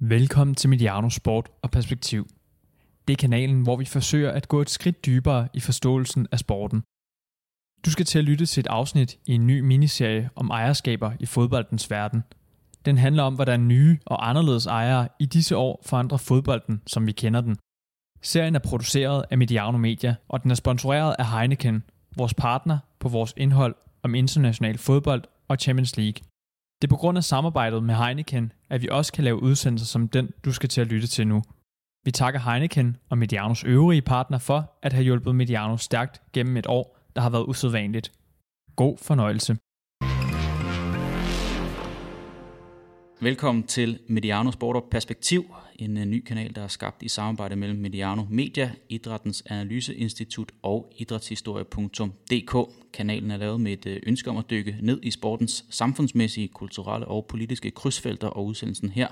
Velkommen til Mediano Sport og Perspektiv. Det er kanalen, hvor vi forsøger at gå et skridt dybere i forståelsen af sporten. Du skal til at lytte til et afsnit i en ny miniserie om ejerskaber i fodboldens verden. Den handler om, hvordan nye og anderledes ejere i disse år forandrer fodbolden, som vi kender den. Serien er produceret af Mediano Media, og den er sponsoreret af Heineken, vores partner på vores indhold om international fodbold og Champions League. Det er på grund af samarbejdet med Heineken, at vi også kan lave udsendelser som den, du skal til at lytte til nu. Vi takker Heineken og Medianos øvrige partner for at have hjulpet Mediano stærkt gennem et år, der har været usædvanligt. God fornøjelse. Velkommen til Mediano Sport og Perspektiv, en øh, ny kanal, der er skabt i samarbejde mellem Mediano Media, Idrættens Analyseinstitut og idrætshistorie.dk. Kanalen er lavet med et øh, ønske om at dykke ned i sportens samfundsmæssige, kulturelle og politiske krydsfelter, og udsendelsen her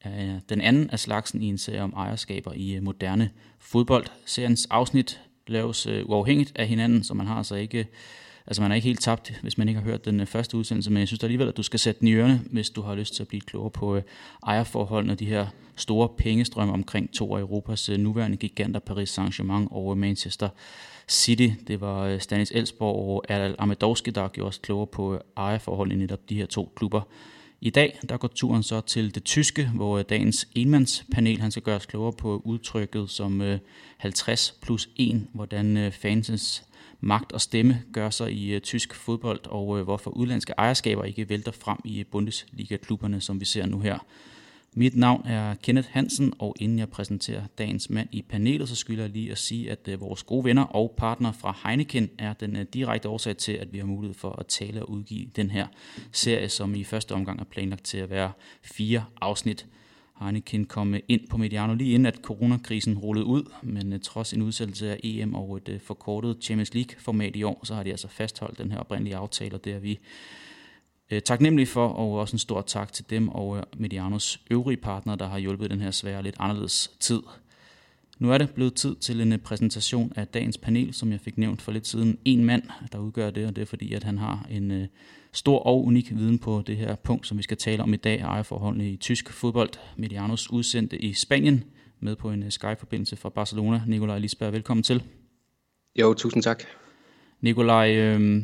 er den anden af slagsen i en serie om ejerskaber i øh, moderne fodbold. Seriens afsnit laves uafhængigt af hinanden, så man har altså ikke Altså man er ikke helt tabt, hvis man ikke har hørt den øh, første udsendelse, men jeg synes alligevel, at du skal sætte den i ørene, hvis du har lyst til at blive klogere på øh, ejerforholdene, de her store pengestrømme omkring to af Europas øh, nuværende giganter, Paris Saint-Germain og Manchester City. Det var Stanis Elsborg og Erl Amedowski, der gjorde os klogere på ejerforholdene i netop de her to klubber. I dag der går turen så til det tyske, hvor dagens enmandspanel han skal gøre os klogere på udtrykket som 50 plus 1, hvordan fansens magt og stemme gør sig i uh, tysk fodbold, og uh, hvorfor udlandske ejerskaber ikke vælter frem i Bundesliga-klubberne, som vi ser nu her. Mit navn er Kenneth Hansen, og inden jeg præsenterer dagens mand i panelet, så skylder jeg lige at sige, at uh, vores gode venner og partner fra Heineken er den uh, direkte årsag til, at vi har mulighed for at tale og udgive den her serie, som i første omgang er planlagt til at være fire afsnit. Heineken kom ind på Mediano lige inden, at coronakrisen rullede ud, men øh, trods en udsættelse af EM og et øh, forkortet Champions League-format i år, så har de altså fastholdt den her oprindelige aftale, og det er vi øh, taknemmelige for, og også en stor tak til dem og Medianos øvrige partnere, der har hjulpet den her svære lidt anderledes tid. Nu er det blevet tid til en præsentation af dagens panel, som jeg fik nævnt for lidt siden. En mand, der udgør det, og det er fordi, at han har en stor og unik viden på det her punkt, som vi skal tale om i dag, ejerforholdene i tysk fodbold. Medianos udsendte i Spanien med på en Skype-forbindelse fra Barcelona. Nikolaj Lisberg, velkommen til. Jo, tusind tak. Nikolaj, øh,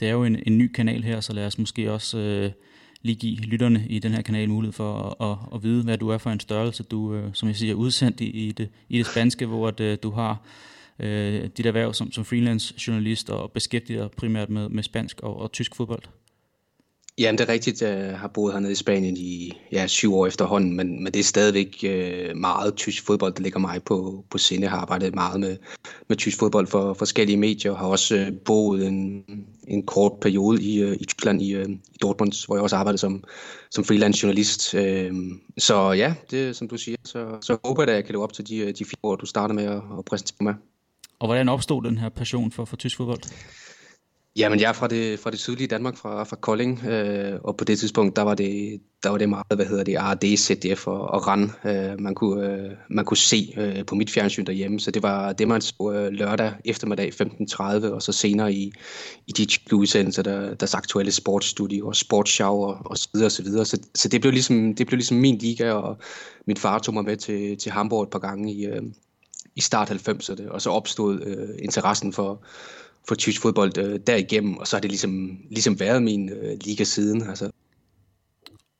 det er jo en, en ny kanal her, så lad os måske også øh, lige give lytterne i den her kanal mulighed for at, at, at vide, hvad du er for en størrelse. Du, øh, som jeg siger, er udsendt i, i, det, i det spanske, hvor at, øh, du har øh, dit erhverv som, som freelance journalist og beskæftiger primært med, med spansk og, og tysk fodbold. Ja, det er rigtigt. Jeg har boet hernede i Spanien i ja, syv år efterhånden, men, men det er stadigvæk øh, meget tysk fodbold, der ligger mig på, på sinde. Jeg har arbejdet meget med, med tysk fodbold for forskellige medier, og har også øh, boet en, en kort periode i, øh, i Tyskland, i, øh, i Dortmund, hvor jeg også arbejdede som, som freelance journalist. Øh, så ja, det som du siger, så, så håber jeg, at jeg kan leve op til de, øh, de fire år, du starter med at, at præsentere mig. Og hvordan opstod den her passion for, for tysk fodbold? Jamen, jeg er fra det, fra det sydlige Danmark, fra, fra Kolding, øh, og på det tidspunkt, der var det, der var det meget, hvad hedder det, ARD, ZDF og, og RAN, øh, man, kunne, øh, man kunne se øh, på mit fjernsyn derhjemme. Så det var det, man så øh, lørdag eftermiddag 15.30, og så senere i, i de udsendelser, der, deres aktuelle sportsstudio og sportsshow og, og så videre og så videre. Så, så det, blev ligesom, det blev ligesom min liga, og min far tog mig med til, til Hamburg et par gange i, øh, i start 90'erne, og så opstod øh, interessen for for tysk fodbold øh, derigennem, og så har det ligesom, ligesom været min øh, liga siden. Altså.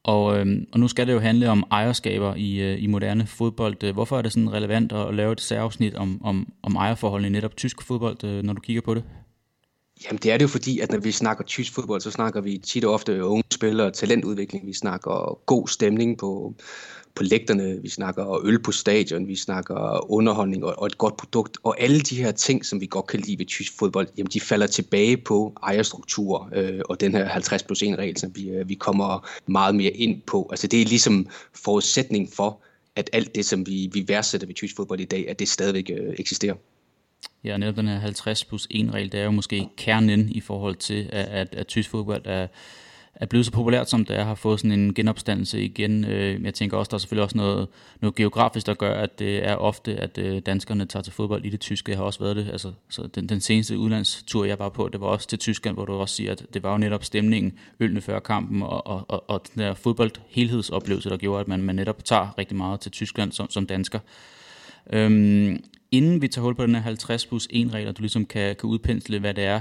Og, øh, og nu skal det jo handle om ejerskaber i, øh, i moderne fodbold. Hvorfor er det sådan relevant at lave et særafsnit om, om, om ejerforholdene i netop tysk fodbold, øh, når du kigger på det? Jamen det er det jo fordi, at når vi snakker tysk fodbold, så snakker vi tit og ofte unge spillere, talentudvikling, vi snakker god stemning på, på lægterne, vi snakker øl på stadion, vi snakker underholdning og, og et godt produkt, og alle de her ting, som vi godt kan lide ved tysk fodbold, jamen de falder tilbage på ejerstruktur øh, og den her 50 plus 1 regel, som vi, øh, vi kommer meget mere ind på. Altså det er ligesom forudsætning for, at alt det, som vi, vi værdsætter ved tysk fodbold i dag, at det stadigvæk øh, eksisterer. Ja, netop den her 50 plus 1 regel, det er jo måske kernen i forhold til, at, at, at tysk fodbold er er blevet så populært, som det er, har fået sådan en genopstandelse igen. Øh, jeg tænker også, der er selvfølgelig også noget, noget geografisk, der gør, at det er ofte, at øh, danskerne tager til fodbold i det tyske. Jeg har også været det. Altså, så den, den seneste udlandstur, jeg var på, det var også til Tyskland, hvor du også siger, at det var jo netop stemningen, ølene før kampen, og, og, og, og den der fodboldhelhedsoplevelse, der gjorde, at man, man netop tager rigtig meget til Tyskland som, som dansker. Øhm, inden vi tager hul på den her 50 plus 1 regel, du ligesom kan, kan udpensle, hvad det er,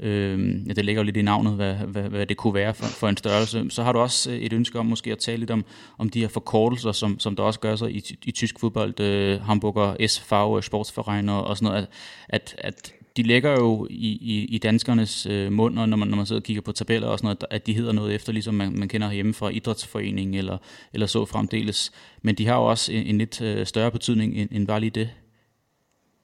øh, ja, det ligger jo lidt i navnet, hvad, hvad, hvad det kunne være for, for en størrelse, så har du også øh, et ønske om måske at tale lidt om, om de her forkortelser, som, som der også gør sig i, i tysk fodbold, øh, Hamburger SV, øh, Sportsverein og, og sådan noget, at, at, at de ligger jo i, i, i danskernes øh, mund, og når man, når man sidder og kigger på tabeller og sådan noget, at de hedder noget efter, ligesom man, man kender hjemme fra idrætsforeningen eller, eller så fremdeles. Men de har jo også en, en lidt øh, større betydning end, end bare lige det.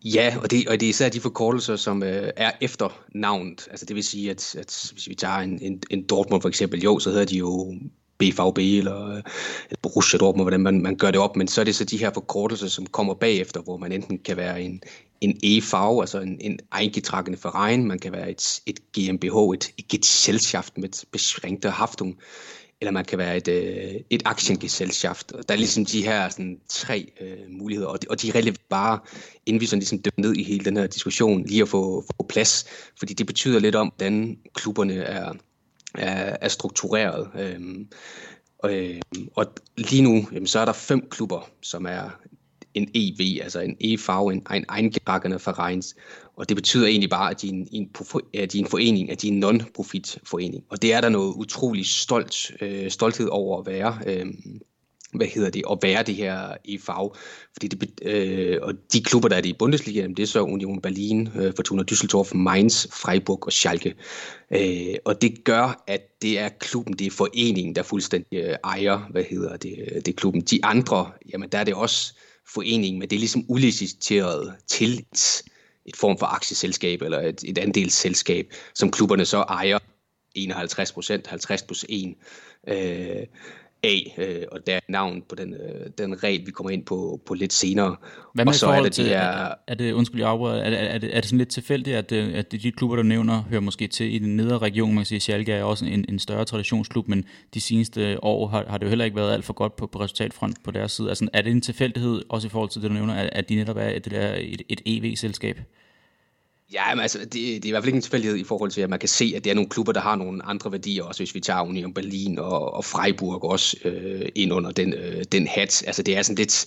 Ja, og det, og det er især de forkortelser, som øh, er efter navnet. Altså det vil sige, at, at hvis vi tager en, en, en Dortmund for eksempel, jo, så hedder de jo BVB eller øh, Borussia Dortmund, hvordan man, man gør det op, men så er det så de her forkortelser, som kommer bagefter, hvor man enten kan være en, en EV, altså en, en eingetragene Verein, man kan være et, et GmbH, et, et Gesellschaft med beschränkte Haftung, eller man kan være et, øh, et Aktiengesellschaft. Der er ligesom de her sådan, tre øh, muligheder, og de, og de er relativt bare, inden vi sådan ligesom dykker ned i hele den her diskussion, lige at få, få plads, fordi det betyder lidt om, hvordan klubberne er, er, er struktureret. Øh, og, øh, og lige nu, jamen, så er der fem klubber, som er en EV, altså en EV, en, en eingetragene Vereins. Og det betyder egentlig bare, at de er en, en, at de er en forening, at de er en non-profit forening. Og det er der noget utrolig stolt, øh, stolthed over at være. Øh, hvad hedder det, at være det her EV. Fordi det, øh, og de klubber, der er det i Bundesliga, det er så Union Berlin, øh, Fortuna Düsseldorf, Mainz, Freiburg og Schalke. Øh, og det gør, at det er klubben, det er foreningen, der fuldstændig øh, ejer, hvad hedder det, øh, det klubben. De andre, jamen der er det også forening, men det er ligesom uliciteret til et, et form for aktieselskab eller et, et andelsselskab, som klubberne så ejer 51 procent, 50 plus 1 øh, af, øh, og der er navn på den, øh, den regel, vi kommer ind på, på lidt senere. Hvad med og så er det, til, er, er det, undskyld, jeg afbryder, er, er, det, er det sådan lidt tilfældigt, at, øh, at de klubber, der nævner, hører måske til i den nedre region, man kan sige, Schalke er også en, en større traditionsklub, men de seneste år har, har det jo heller ikke været alt for godt på, på resultatfront på deres side. Altså, er det en tilfældighed, også i forhold til det, du nævner, at, at de netop er et, et, et EV-selskab? Ja, men altså, det, det er i hvert fald ikke en tilfældighed i forhold til, at man kan se, at det er nogle klubber, der har nogle andre værdier, også hvis vi tager Union Berlin og, og Freiburg også øh, ind under den, øh, den hat. Altså, det er sådan lidt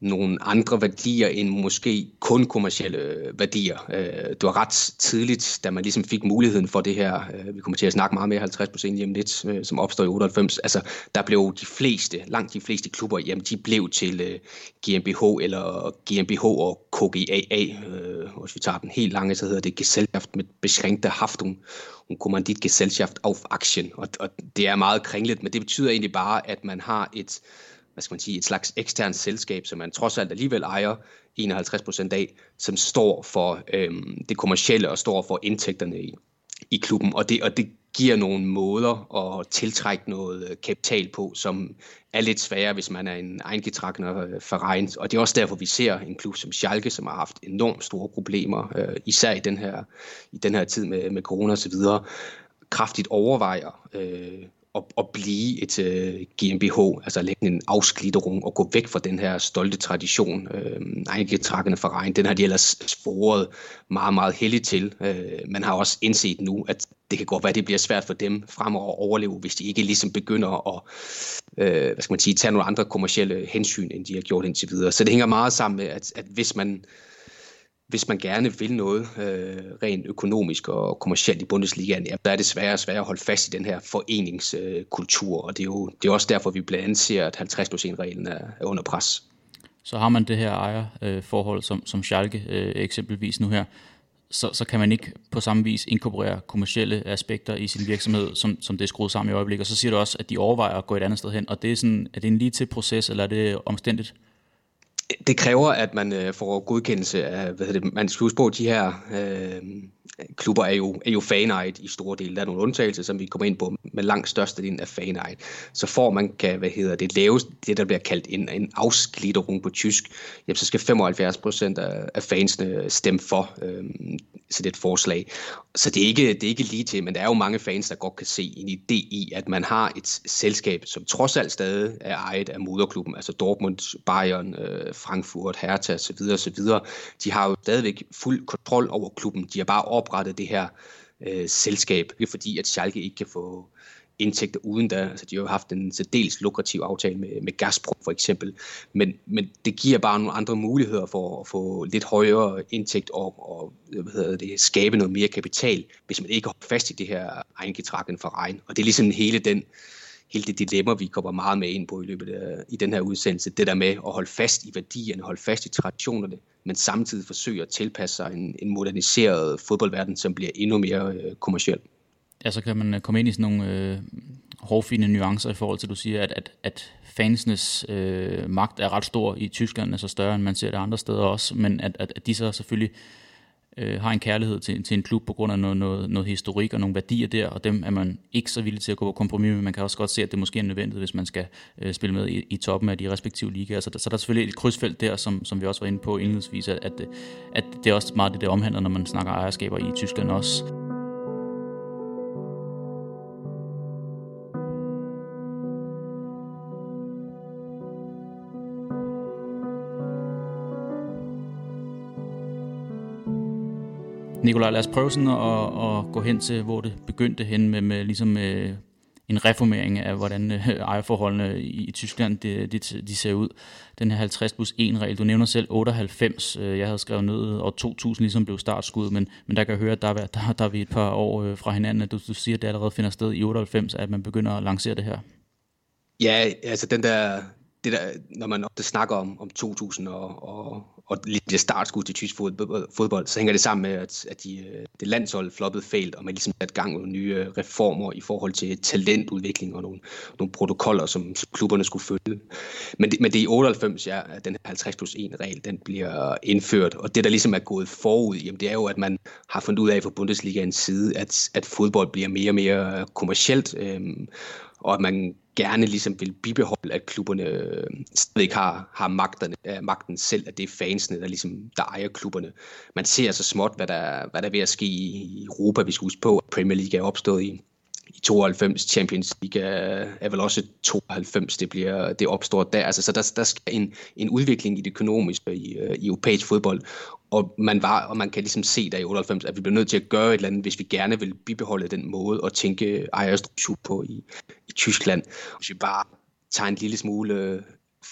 nogle andre værdier end måske kun kommersielle øh, værdier. Øh, du var ret tidligt, da man ligesom fik muligheden for det her, øh, vi kommer til at snakke meget mere 50 procent hjem lidt, som opstår i 98, altså der blev de fleste, langt de fleste klubber, jamen de blev til GmbH eller GmbH og KGAA, hvis vi tager den helt lange, så hedder det Gesellschaft mit beschränkte Haftung und Kommanditgesellschaft auf Aktien, og, og det er meget kringlet, men det betyder egentlig bare, at man har et hvad skal man sige, et slags eksternt selskab, som man trods alt alligevel ejer 51 procent af, som står for øhm, det kommercielle og står for indtægterne i, i klubben. Og det, og det giver nogle måder at tiltrække noget øh, kapital på, som er lidt sværere, hvis man er en egengetrækkende Verein. Øh, og det er også derfor, vi ser en klub som Schalke, som har haft enormt store problemer, øh, især i den her, i den her tid med, med corona osv., kraftigt overvejer øh, at, at blive et øh, uh, GmbH, altså lægge en afsklitterung og gå væk fra den her stolte tradition. Øh, for Verein, den har de ellers sporet meget, meget heldigt til. Uh, man har også indset nu, at det kan godt være, at det bliver svært for dem fremover at overleve, hvis de ikke ligesom begynder at uh, hvad skal man sige, tage nogle andre kommersielle hensyn, end de har gjort indtil videre. Så det hænger meget sammen med, at, at hvis man hvis man gerne vil noget øh, rent økonomisk og kommercielt i Bundesligaen, ja, der er det sværere og sværere at holde fast i den her foreningskultur, øh, og det er jo det er også derfor, vi blandt andet ser, at 50 plus 1-reglen er, er under pres. Så har man det her ejerforhold, øh, som, som Schalke øh, eksempelvis nu her, så, så kan man ikke på samme vis inkorporere kommercielle aspekter i sin virksomhed, som, som det er skruet sammen i øjeblikket. Og så siger du også, at de overvejer at gå et andet sted hen, og det er, sådan, er det en lige til proces, eller er det omstændigt? Det kræver, at man øh, får godkendelse af, hvad hedder det, man skal huske på, de her, øh, klubber er jo, er jo fanejet i store dele. Der er nogle undtagelser, som vi kommer ind på, men langt størstedelen er fanejet. Så får man kan, hvad hedder det, lave det, der bliver kaldt en, en afsklitterung på tysk, jamen, så skal 75 procent af, fansene stemme for øh, så det et forslag. Så det er, ikke, det er ikke lige til, men der er jo mange fans, der godt kan se en idé i, at man har et selskab, som trods alt stadig er ejet af moderklubben, altså Dortmund, Bayern, øh, Frankfurt, Hertha osv. osv. De har jo stadigvæk fuld kontrol over klubben. De har bare op oprettet det her øh, selskab, fordi at Schalke ikke kan få indtægter uden da. Altså, de har jo haft en særdeles lukrativ aftale med, med Gazprom for eksempel, men, men det giver bare nogle andre muligheder for at få lidt højere indtægt og, og hvad hedder det, skabe noget mere kapital, hvis man ikke holder fast i det her egengetrakken for regn. Og det er ligesom hele den hele det dilemma, vi kommer meget med ind på i løbet af i den her udsendelse, det der med at holde fast i værdierne, holde fast i traditionerne, men samtidig forsøge at tilpasse sig en, en moderniseret fodboldverden, som bliver endnu mere øh, kommersiel. Ja, så kan man øh, komme ind i sådan nogle øh, hårfine nuancer i forhold til, at du siger, at, at, at fansenes øh, magt er ret stor i Tyskland, altså større end man ser det andre steder også, men at, at, at de så selvfølgelig øh, Øh, har en kærlighed til, til en klub på grund af noget, noget, noget historik og nogle værdier der, og dem er man ikke så villig til at gå på kompromis med. Man kan også godt se, at det måske er nødvendigt, hvis man skal øh, spille med i, i toppen af de respektive ligaer. Så, der, så der er selvfølgelig et krydsfelt der, som, som vi også var inde på indledningsvis, at, at, at det er også meget det, der omhandler, når man snakker ejerskaber i Tyskland også. Nikolaj, lad os prøve sådan at, at gå hen til, hvor det begyndte hen med, med ligesom øh, en reformering af, hvordan øh, ejerforholdene i, i Tyskland de, de, de ser ud. Den her 50 plus 1 regel, du nævner selv 98, øh, jeg havde skrevet ned, og 2000 ligesom blev startskud, men, men der kan jeg høre, at der der, der er vi et par år øh, fra hinanden, at du, du siger, at det allerede finder sted i 98, at man begynder at lancere det her. Ja, altså den der, det der, når man ofte snakker om, om 2000 og, og, og lidt det startskud til tysk fodbold, så hænger det sammen med, at, at de, øh, det landshold floppede fejl, og man ligesom satte gang med nogle nye øh, reformer i forhold til talentudvikling og nogle, nogle protokoller, som klubberne skulle følge. Men det, men det er i 98, ja, at den her 50 plus 1 regel, den bliver indført, og det der ligesom er gået forud, jamen det er jo, at man har fundet ud af fra Bundesligaens side, at, at fodbold bliver mere og mere øh, kommercielt, øhm, og at man gerne ligesom vil bibeholde, at klubberne øh, stadig har, har magterne, øh, magten selv, at det er fansene, der ligesom der ejer klubberne. Man ser så småt, hvad der, hvad der er ved at ske i Europa. Vi skal huske på, at Premier League er opstået i, i 92, Champions League er, er vel også 92, det, bliver, det opstår der. Altså, så der, der skal en, en udvikling i det økonomiske i, øh, i europæisk fodbold, og man, var, og man kan ligesom se der i 98, at vi bliver nødt til at gøre et eller andet, hvis vi gerne vil bibeholde den måde at tænke ejerstruktur på i, i Tyskland. Hvis vi bare tager en lille smule øh,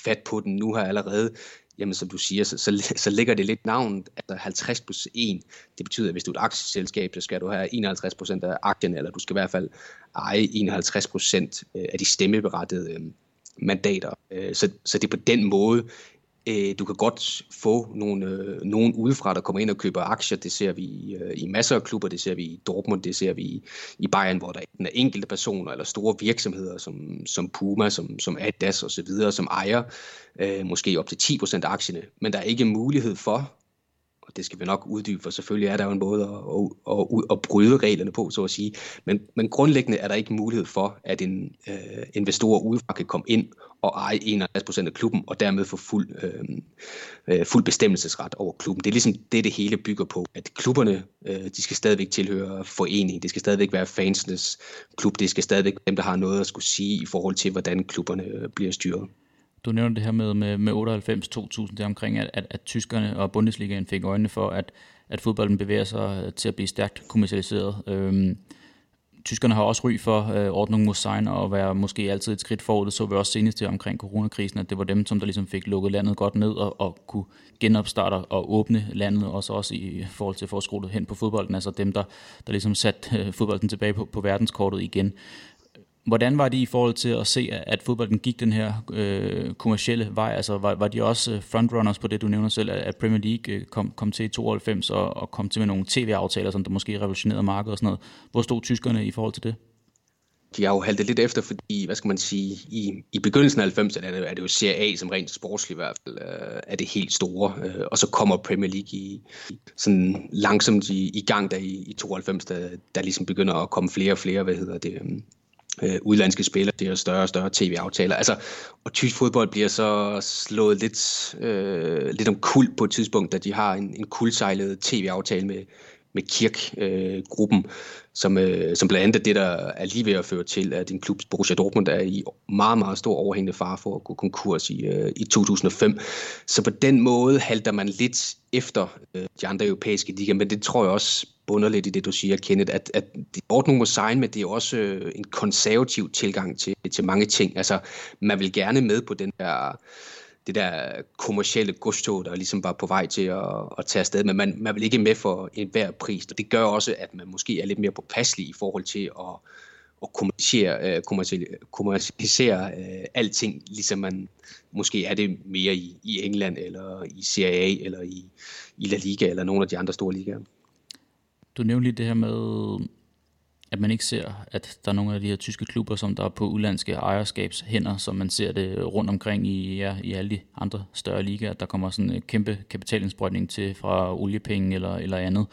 fat på den nu her allerede, jamen som du siger, så, så, så ligger det lidt navn, altså 50 plus 1. Det betyder, at hvis du er et aktieselskab, så skal du have 51 procent af aktien, eller du skal i hvert fald eje 51 procent øh, af de stemmeberettede øh, mandater. Øh, så, så det er på den måde Øh, du kan godt få nogle, øh, nogen udefra, der kommer ind og køber aktier. Det ser vi i, øh, i masser af klubber. Det ser vi i Dortmund, det ser vi i, i Bayern, hvor der enten er enkelte personer eller store virksomheder som, som Puma, som, som Adidas osv., som ejer øh, måske op til 10% af aktierne. Men der er ikke mulighed for, og det skal vi nok uddybe, for selvfølgelig er der jo en måde at, at, at, at bryde reglerne på, så at sige. Men, men grundlæggende er der ikke mulighed for, at en øh, investor udefra kan komme ind og eje 51% af klubben, og dermed få fuld, øh, øh, fuld bestemmelsesret over klubben. Det er ligesom det, det hele bygger på, at klubberne, øh, de skal stadigvæk tilhøre foreningen, det skal stadigvæk være fansenes klub, det skal stadigvæk dem, der har noget at skulle sige i forhold til, hvordan klubberne øh, bliver styret. Du nævner det her med, med, med 98-2000, det omkring, at, at, at tyskerne og Bundesligaen fik øjnene for, at, at fodbolden bevæger sig til at blive stærkt kommersialiseret. Øhm, tyskerne har også ry for øh, Ordnung mod sign og være måske altid et skridt forud. Det så vi også senest til omkring coronakrisen, at det var dem, som der ligesom fik lukket landet godt ned og, og kunne genopstarte og åbne landet, også, også i forhold til at få skruet hen på fodbolden, altså dem, der, der ligesom satte øh, fodbolden tilbage på, på verdenskortet igen. Hvordan var det i forhold til at se, at fodbolden gik den her øh, kommercielle vej? Altså var, var de også øh, frontrunners på det, du nævner selv, at Premier League øh, kom, kom til i 92 og, og kom til med nogle tv-aftaler, som der måske revolutionerede markedet og sådan noget. Hvor stod tyskerne i forhold til det? de har jo haltet lidt efter, fordi, hvad skal man sige, i, i begyndelsen af 90'erne er det, er det jo Serie A, som rent sportsligt i hvert fald øh, er det helt store, øh, og så kommer Premier League i, sådan langsomt i, i gang der i, i 92, der, der ligesom begynder at komme flere og flere, hvad hedder det, øhm, øh, udlandske spillere, det er større og større tv-aftaler. Altså, og tysk fodbold bliver så slået lidt, øh, lidt om kul på et tidspunkt, da de har en, en kuldsejlet tv-aftale med, med Kirk-gruppen, øh, som, øh, som blandt andet er det, der er lige ved at føre til, at din klub Borussia Dortmund er i meget, meget stor overhængende fare for at gå konkurs i, øh, i 2005. Så på den måde halter man lidt efter øh, de andre europæiske ligaer, men det tror jeg også bunder lidt i det, du siger, Kenneth, at, at det ordning sign med det er også øh, en konservativ tilgang til, til mange ting. Altså, man vil gerne med på den der det der kommercielle godstog, der ligesom var på vej til at, at tage afsted, men man, man vil ikke med for enhver pris, og det gør også, at man måske er lidt mere påpasselig i forhold til at, at øh, kommercialisere, uh, kommercialisere, kommercialisere uh, alting, ligesom man måske er det mere i, i England, eller i Serie A, eller i, i La Liga, eller nogle af de andre store ligaer. Du nævnte lige det her med, at man ikke ser, at der er nogle af de her tyske klubber, som der er på udlandske ejerskabshænder, som man ser det rundt omkring i, ja, i alle de andre større ligaer. Der kommer sådan en kæmpe kapitalindsprøjtning til fra oliepenge eller, eller andet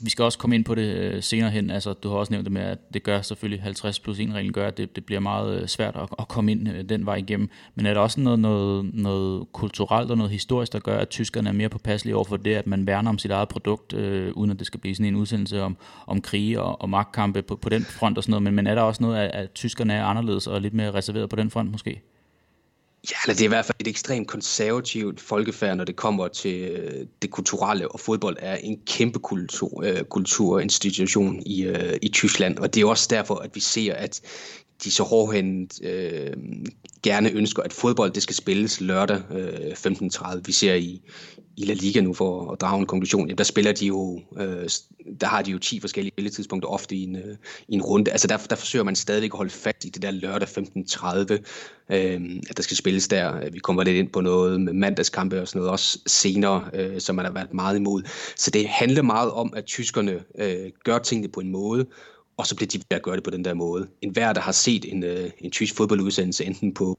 vi skal også komme ind på det øh, senere hen. Altså, du har også nævnt det med, at det gør selvfølgelig 50 plus 1 reglen gør, at det, det bliver meget øh, svært at, at komme ind øh, den vej igennem. Men er der også noget, noget, noget kulturelt og noget historisk, der gør, at tyskerne er mere påpasselige over for det, at man værner om sit eget produkt, øh, uden at det skal blive sådan en udsendelse om, om krige og, og magtkampe på, på den front og sådan noget. Men, men er der også noget, at, at tyskerne er anderledes og lidt mere reserveret på den front måske? Ja, eller det er i hvert fald et ekstremt konservativt folkefærd, når det kommer til øh, det kulturelle, og fodbold er en kæmpe kultur, øh, kulturinstitution i, øh, i Tyskland, og det er også derfor, at vi ser, at de så hårdhændt øh, gerne ønsker, at fodbold det skal spilles lørdag øh, 15.30. Vi ser i, i La Liga nu for at drage en konklusion, jamen der spiller de jo, øh, der har de jo 10 forskellige spilletidspunkter ofte i en, øh, i en runde. Altså der, der forsøger man stadigvæk at holde fast i det der lørdag 15.30, øh, at der skal spilles der. Vi kommer lidt ind på noget med mandagskampe og sådan noget også senere, øh, som man har været meget imod. Så det handler meget om, at tyskerne øh, gør tingene på en måde, og så bliver de ved at gøre det på den der måde. En hver, der har set en, øh, en tysk fodboldudsendelse, enten på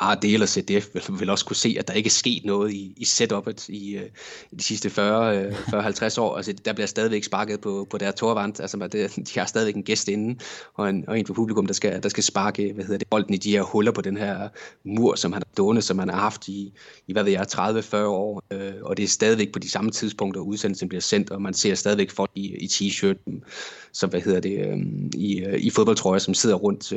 Ah, ARD eller CDF vil, vil også kunne se, at der ikke er sket noget i, i setupet i, øh, i de sidste 40-50 øh, år. Altså, der bliver stadigvæk sparket på, på deres torvand. Altså, det, de har stadigvæk en gæst inde, og en, og en for publikum, der skal, der skal sparke hvad hedder det, bolden i de her huller på den her mur, som han har stående, som han har haft i, i hvad ved jeg, 30-40 år. Øh, og det er stadigvæk på de samme tidspunkter, udsendelsen bliver sendt, og man ser stadigvæk folk i, i t-shirt, som hvad hedder det, øhm, i, i fodboldtrøjer, som sidder rundt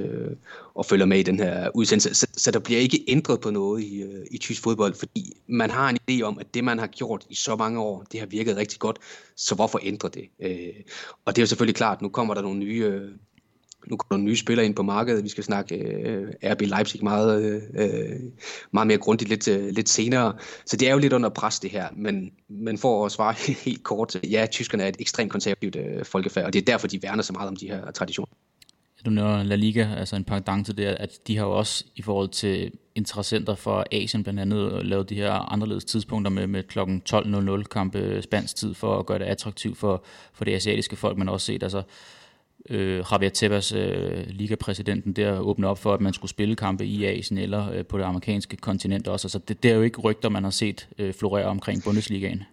og følger med i den her udsendelse. Så, så der bliver ikke ikke ændret på noget i, øh, i tysk fodbold, fordi man har en idé om, at det, man har gjort i så mange år, det har virket rigtig godt, så hvorfor ændre det? Øh, og det er jo selvfølgelig klart, nu kommer der nogle nye... Øh, nu kommer der nye spillere ind på markedet. Vi skal snakke øh, RB Leipzig meget, øh, øh, meget mere grundigt lidt, øh, lidt senere. Så det er jo lidt under pres det her. Men, men for at svare helt kort, ja, tyskerne er et ekstremt konservativt øh, folkefærd, og det er derfor, de værner så meget om de her traditioner du nævner La Liga, altså en pendant til det, at de har jo også i forhold til interessenter for Asien blandt andet lavet de her anderledes tidspunkter med, med kl. 12.00 kampe spansk tid for at gøre det attraktivt for, for det asiatiske folk, man også set altså øh, Javier Tebas, øh, ligapræsidenten, der åbne op for, at man skulle spille kampe i Asien eller øh, på det amerikanske kontinent også. Altså det, det er jo ikke rygter, man har set øh, florere omkring Bundesligaen.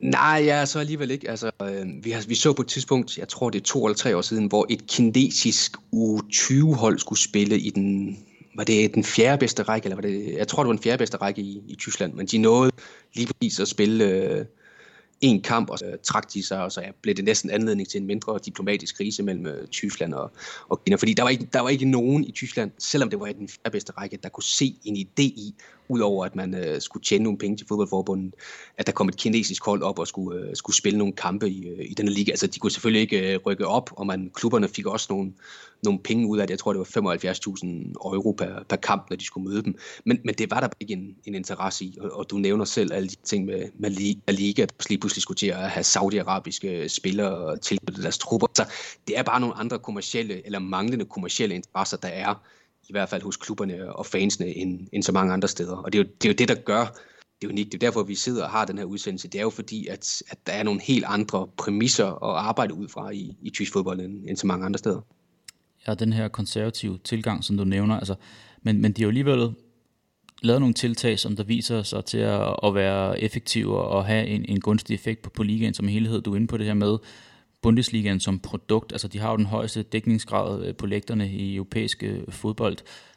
Nej, ja, så alligevel ikke. Altså, øh, vi, har, vi så på et tidspunkt, jeg tror det er to eller tre år siden, hvor et kinesisk U20-hold skulle spille i den, var det den fjerde bedste række, eller var det, jeg tror det var den fjerde bedste række i, i Tyskland, men de nåede lige præcis at spille øh, en kamp, og så øh, trak de sig, og så blev det næsten anledning til en mindre diplomatisk krise mellem øh, Tyskland og, og Kina. Fordi der var, ikke, der var ikke nogen i Tyskland, selvom det var i den fjerde bedste række, der kunne se en idé i, udover at man øh, skulle tjene nogle penge til fodboldforbundet, at der kom et kinesisk hold op og skulle, øh, skulle spille nogle kampe i, øh, i denne liga. Altså de kunne selvfølgelig ikke øh, rykke op, og man, klubberne fik også nogle, nogle penge ud af det. Jeg tror, det var 75.000 euro per, per kamp, når de skulle møde dem. Men, men det var der ikke en, en interesse i, og, og du nævner selv alle de ting med, med Liga, lige pludselig skulle til at have saudiarabiske spillere tilknyttet deres trupper. Så det er bare nogle andre kommercielle, eller manglende kommercielle interesser, der er i hvert fald hos klubberne og fansene, end, end så mange andre steder. Og det er, jo, det er jo det, der gør, det unikt. Det er derfor, vi sidder og har den her udsendelse. Det er jo fordi, at, at der er nogle helt andre præmisser at arbejde ud fra i, i tysk fodbold end, end så mange andre steder. Ja, den her konservative tilgang, som du nævner, altså, men, men de har jo alligevel lavet nogle tiltag, som der viser sig til at, at være effektive og have en, en gunstig effekt på, på ligaen som helhed. Du er inde på det her med Bundesligaen som produkt. Altså, de har jo den højeste dækningsgrad øh, på lægterne i europæisk øh, fodbold.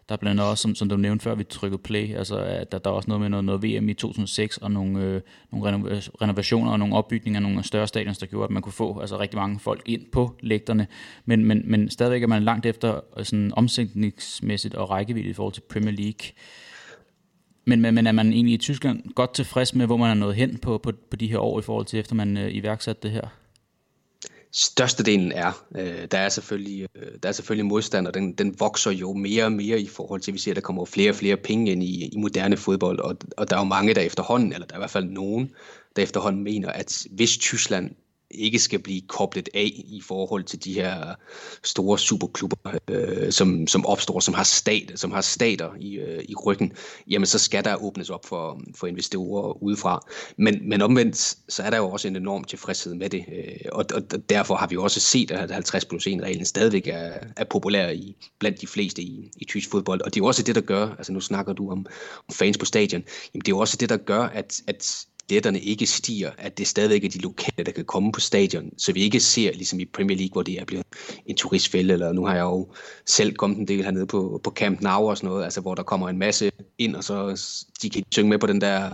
Der er blandt andet også, som, som du nævnte før, vi trykkede play, altså at der, der er også noget med noget, noget VM i 2006 og nogle, øh, nogle renovationer og nogle opbygninger af nogle større stadions, der gjorde, at man kunne få altså, rigtig mange folk ind på lægterne. Men, men, men stadigvæk er man langt efter øh, sådan omsætningsmæssigt og rækkevidde i forhold til Premier League. Men, men, men er man egentlig i Tyskland godt tilfreds med, hvor man er nået hen på, på, på de her år i forhold til, efter man øh, iværksatte det her? Størstedelen er, øh, der er selvfølgelig, øh, der er selvfølgelig modstand, og den, den vokser jo mere og mere i forhold til, at vi ser, at der kommer flere og flere penge ind i, i moderne fodbold, og, og der er jo mange, der efterhånden, eller der er i hvert fald nogen, der efterhånden mener, at hvis Tyskland ikke skal blive koblet af i forhold til de her store superklubber, øh, som, som opstår, som har stat, som har stater i, øh, i ryggen, jamen så skal der åbnes op for, for investorer udefra. Men, men omvendt, så er der jo også en enorm tilfredshed med det, øh, og, og derfor har vi også set, at 50 plus 1 reglen stadigvæk er, er populær i, blandt de fleste i, i tysk fodbold, og det er jo også det, der gør, altså nu snakker du om, om fans på stadion, jamen det er jo også det, der gør, at, at billetterne ikke stiger, at det stadigvæk er de lokale, der kan komme på stadion, så vi ikke ser, ligesom i Premier League, hvor det er blevet en turistfælde, eller nu har jeg jo selv kommet en del hernede på, på Camp Nou og sådan noget, altså hvor der kommer en masse ind, og så de kan synge med på den der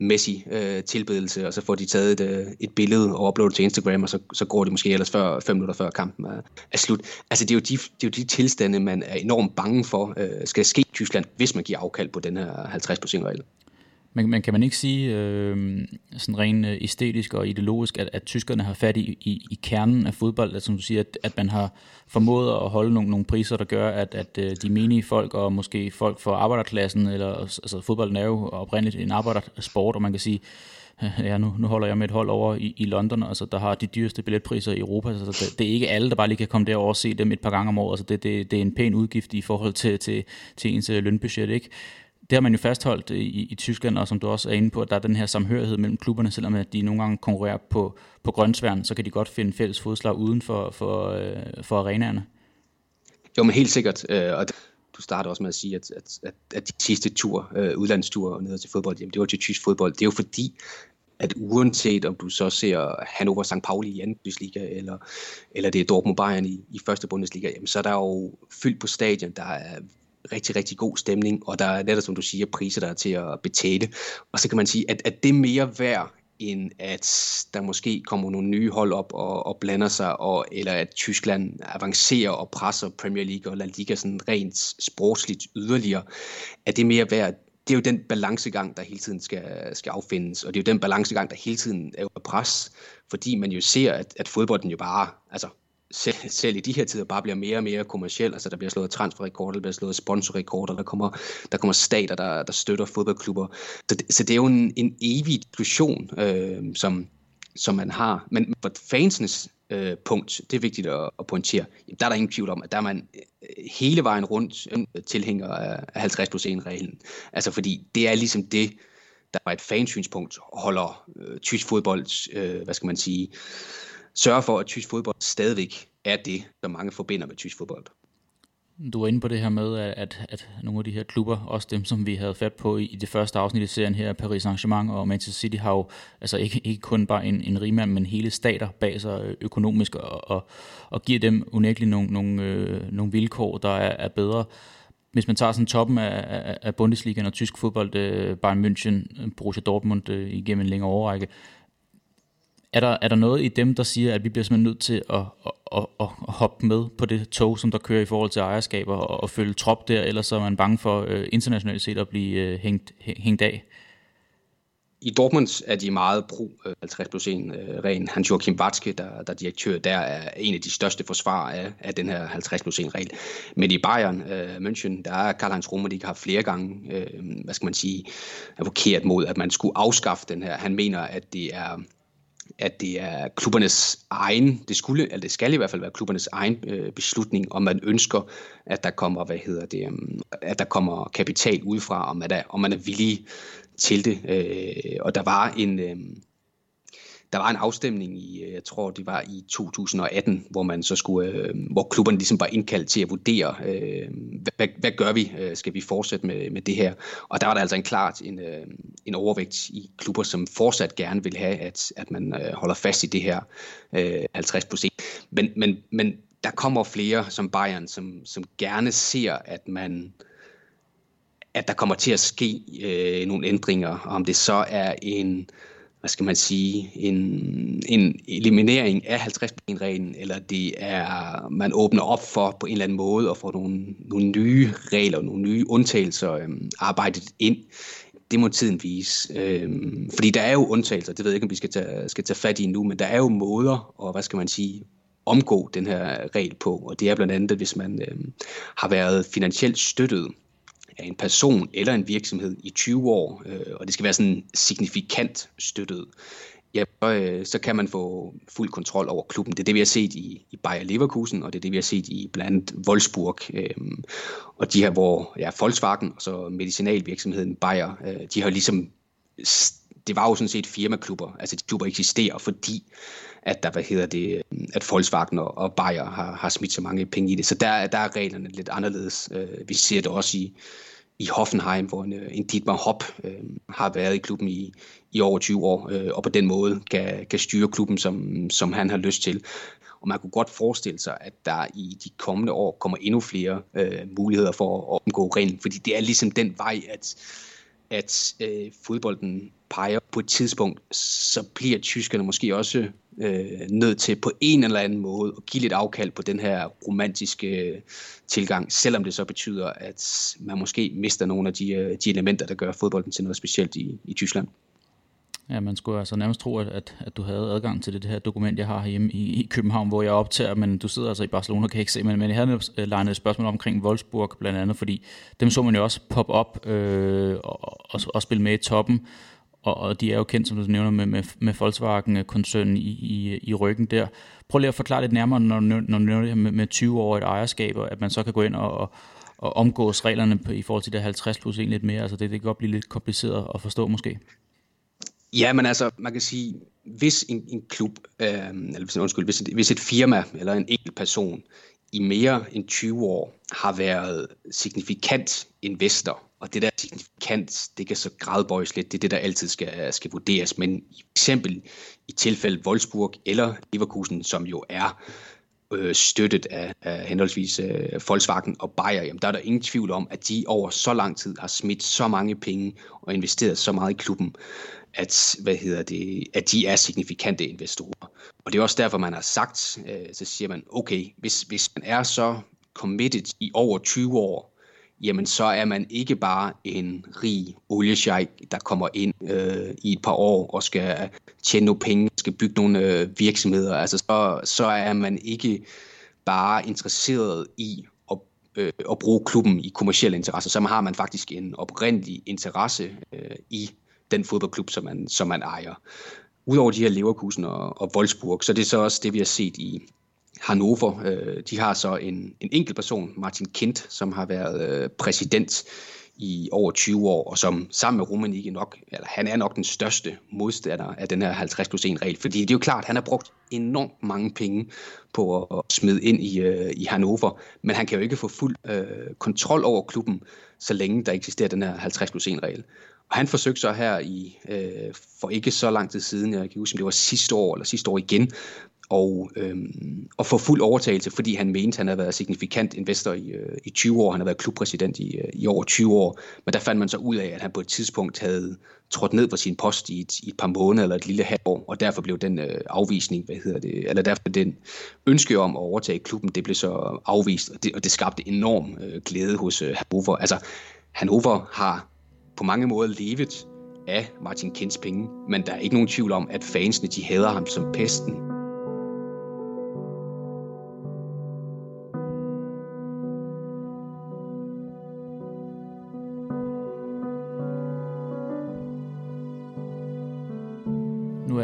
Messi-tilbedelse, øh, og så får de taget et, øh, et billede og uploadet til Instagram, og så, så går de måske ellers før, fem minutter før kampen er, er slut. Altså det er, jo de, det er jo de tilstande, man er enormt bange for, øh, skal ske i Tyskland, hvis man giver afkald på den her 50%-regel. Men, men kan man ikke sige, øh, sådan rent øh, æstetisk og ideologisk, at, at tyskerne har fat i, i, i kernen af fodbold, at, som du siger, at, at man har formået at holde nogle, nogle priser, der gør, at, at øh, de menige folk, og måske folk fra arbejderklassen, eller altså fodbolden er jo oprindeligt en arbejdersport, og man kan sige, ja, nu, nu holder jeg med et hold over i, i London, altså der har de dyreste billetpriser i Europa, så det, det er ikke alle, der bare lige kan komme derover og se dem et par gange om året, altså det, det, det er en pæn udgift i forhold til, til, til ens øh, lønbudget, ikke? Det har man jo fastholdt i, i Tyskland, og som du også er inde på, at der er den her samhørighed mellem klubberne, selvom at de nogle gange konkurrerer på, på grøntsværen, så kan de godt finde fælles fodslag uden for, for, øh, for arenaerne. Jo, men helt sikkert, øh, og du starter også med at sige, at, at, at, at de sidste tur, øh, udlandstur ned til fodbold, jamen det var til tysk fodbold. Det er jo fordi, at uanset om du så ser Hannover St. Pauli i anden Bundesliga, eller, eller det er Dortmund Bayern i, i første Bundesliga, jamen så er der jo fyldt på stadion, der er rigtig, rigtig god stemning, og der er netop, som du siger, priser, der er til at betale. Og så kan man sige, at, at det er mere værd, end at der måske kommer nogle nye hold op og, og blander sig, og, eller at Tyskland avancerer og presser Premier League og La Liga sådan rent sportsligt yderligere, at det er mere værd. Det er jo den balancegang, der hele tiden skal, skal affindes, og det er jo den balancegang, der hele tiden er under pres, fordi man jo ser, at, at fodbolden jo bare, altså selv, selv i de her tider bare bliver mere og mere kommersiel. Altså der bliver slået transferrekorder, der bliver slået sponsorrekorder, der kommer, der kommer stater, der, der støtter fodboldklubber. Så det, så det er jo en, en evig diskussion, øh, som, som man har. Men for fansenes øh, punkt, det er vigtigt at, at pointere, jamen, der er der ingen tvivl om, at der er man øh, hele vejen rundt tilhænger af 50 plus 1 reglen. Altså fordi det er ligesom det, der fra et fansynspunkt holder øh, tysk fodbold, øh, hvad skal man sige, øh, sørge for, at tysk fodbold stadigvæk er det, som mange forbinder med tysk fodbold. Du er inde på det her med, at, at nogle af de her klubber, også dem, som vi havde fat på i det første afsnit i serien her, Paris Saint-Germain og Manchester City, har jo altså ikke, ikke kun bare en, en rigmand, men hele stater bag sig øh, økonomisk, og, og, og giver dem unægteligt nogle, nogle, øh, nogle vilkår, der er, er bedre. Hvis man tager sådan toppen af, af, Bundesligaen og tysk fodbold, øh, Bayern München, Borussia Dortmund øh, igennem en længere overrække, er der, er der noget i dem, der siger, at vi bliver simpelthen nødt til at, at, at, at hoppe med på det tog, som der kører i forhold til ejerskaber og, og følge trop der, ellers så er man bange for øh, internationalt set at blive øh, hængt, hængt af? I Dortmund er de meget pro øh, 50 plus 1 øh, reglen. ren. Hans Joachim Watzke, der, der er direktør, der er en af de største forsvarer af, af den her 50 plus 1 regel. Men i Bayern øh, München, der er Karl-Heinz Rummenigge har flere gange, øh, hvad skal man sige, advokeret mod, at man skulle afskaffe den her. Han mener, at det er at det er klubbernes egen, det skulle, eller det skal i hvert fald være klubbernes egen øh, beslutning, om man ønsker, at der kommer, hvad hedder det, um, at der kommer kapital udefra, om, at er, om man er villig til det. Øh, og der var en... Øh, der var en afstemning i, øh, jeg tror det var i 2018, hvor man så skulle, øh, hvor klubberne ligesom var indkaldt til at vurdere, øh, hvad, hvad gør vi? Øh, skal vi fortsætte med, med det her? Og der var der altså en klart en, øh, en overvægt i klubber, som fortsat gerne vil have, at, at man øh, holder fast i det her øh, 50 procent. Men, men, men der kommer flere som Bayern, som, som gerne ser, at man at der kommer til at ske øh, nogle ændringer, om det så er en hvad skal man sige, en, en eliminering af 50-reglen, eller det er, man åbner op for på en eller anden måde at få nogle, nogle nye regler, nogle nye undtagelser øhm, arbejdet ind. Det må tiden vise. Øhm, fordi der er jo undtagelser, det ved jeg ikke, om vi skal tage, skal tage fat i nu, men der er jo måder, og hvad skal man sige, omgå den her regel på, og det er blandt andet, hvis man øhm, har været finansielt støttet af en person eller en virksomhed i 20 år, øh, og det skal være sådan signifikant støttet, ja, øh, så kan man få fuld kontrol over klubben. Det er det, vi har set i, i Bayer Leverkusen, og det er det, vi har set i blandt andet Wolfsburg. Øh, og de her, hvor ja, Volkswagen og så medicinalvirksomheden Bayer, øh, de har ligesom, det var jo sådan set firmaklubber, altså de klubber eksisterer, fordi at der, hvad hedder det, øh, at Volkswagen og, Bayer har, har smidt så mange penge i det. Så der, der er reglerne lidt anderledes. Øh, vi ser det også i, i Hoffenheim, hvor en, øh, en Dietmar Hopp øh, har været i klubben i, i over 20 år, øh, og på den måde kan, kan styre klubben, som, som han har lyst til. Og man kunne godt forestille sig, at der i de kommende år kommer endnu flere øh, muligheder for at omgå reglen, fordi det er ligesom den vej, at, at øh, fodbolden peger på et tidspunkt, så bliver tyskerne måske også øh, nødt til på en eller anden måde at give lidt afkald på den her romantiske øh, tilgang, selvom det så betyder, at man måske mister nogle af de, øh, de elementer, der gør fodbolden til noget specielt i, i Tyskland. Ja, man skulle altså nærmest tro, at, at du havde adgang til det, det her dokument, jeg har hjemme i, i København, hvor jeg optager, men du sidder altså i Barcelona, kan ikke se, men, men jeg havde øh, legnet et spørgsmål omkring Wolfsburg blandt andet, fordi dem så man jo også pop op øh, og, og, og spille med i toppen, og, og de er jo kendt, som du nævner, med, med, med Volkswagen-koncernen i, i, i ryggen der. Prøv lige at forklare lidt nærmere, når, når du nævner det her med, med 20 år et ejerskab, og at man så kan gå ind og, og, og omgås reglerne på, i forhold til det 50 plus en lidt mere. Altså det, det kan godt blive lidt kompliceret at forstå måske. Ja, men altså, man kan sige, hvis en, en klub, øh, eller undskyld, hvis et, hvis et firma eller en enkelt person i mere end 20 år har været signifikant investor og det der signifikant, det kan så gradbøjes lidt, det er det, der altid skal, skal vurderes. Men eksempel i tilfælde Wolfsburg eller Leverkusen, som jo er øh, støttet af, af henholdsvis øh, Volkswagen og Bayer, jamen der er der ingen tvivl om, at de over så lang tid har smidt så mange penge og investeret så meget i klubben, at, hvad hedder det, at de er signifikante investorer. Og det er også derfor, man har sagt, øh, så siger man, okay, hvis, hvis man er så committed i over 20 år, jamen så er man ikke bare en rig oliesjejk, der kommer ind øh, i et par år og skal tjene nogle penge, skal bygge nogle øh, virksomheder. Altså så, så er man ikke bare interesseret i at, øh, at bruge klubben i kommersielle interesser, så har man faktisk en oprindelig interesse øh, i den fodboldklub, som man, som man ejer. Udover de her Leverkusen og, og Wolfsburg, så det er så også det, vi har set i, Hannover. Øh, de har så en, en enkelt person, Martin Kent, som har været øh, præsident i over 20 år, og som sammen med Rummenigge nok, eller han er nok den største modstander af den her 50 plus 1 regel, fordi det er jo klart, han har brugt enormt mange penge på at smide ind i, øh, i Hannover, men han kan jo ikke få fuld øh, kontrol over klubben, så længe der eksisterer den her 50 plus 1 regel. Og han forsøgte så her i, øh, for ikke så lang tid siden, jeg kan huske, om det var sidste år eller sidste år igen, og, øhm, og få fuld overtagelse, fordi han mente, han havde været signifikant investor i, øh, i 20 år. Han har været klubpræsident i, øh, i over 20 år. Men der fandt man så ud af, at han på et tidspunkt havde trådt ned på sin post i et, i et par måneder eller et lille halvt år, og derfor blev den øh, afvisning, hvad hedder det, eller derfor den ønske om at overtage klubben, det blev så afvist, og det, og det skabte enorm øh, glæde hos øh, Hannover. Altså, Hannover har på mange måder levet af Martin Kins penge, men der er ikke nogen tvivl om, at fansene de hader ham som pesten.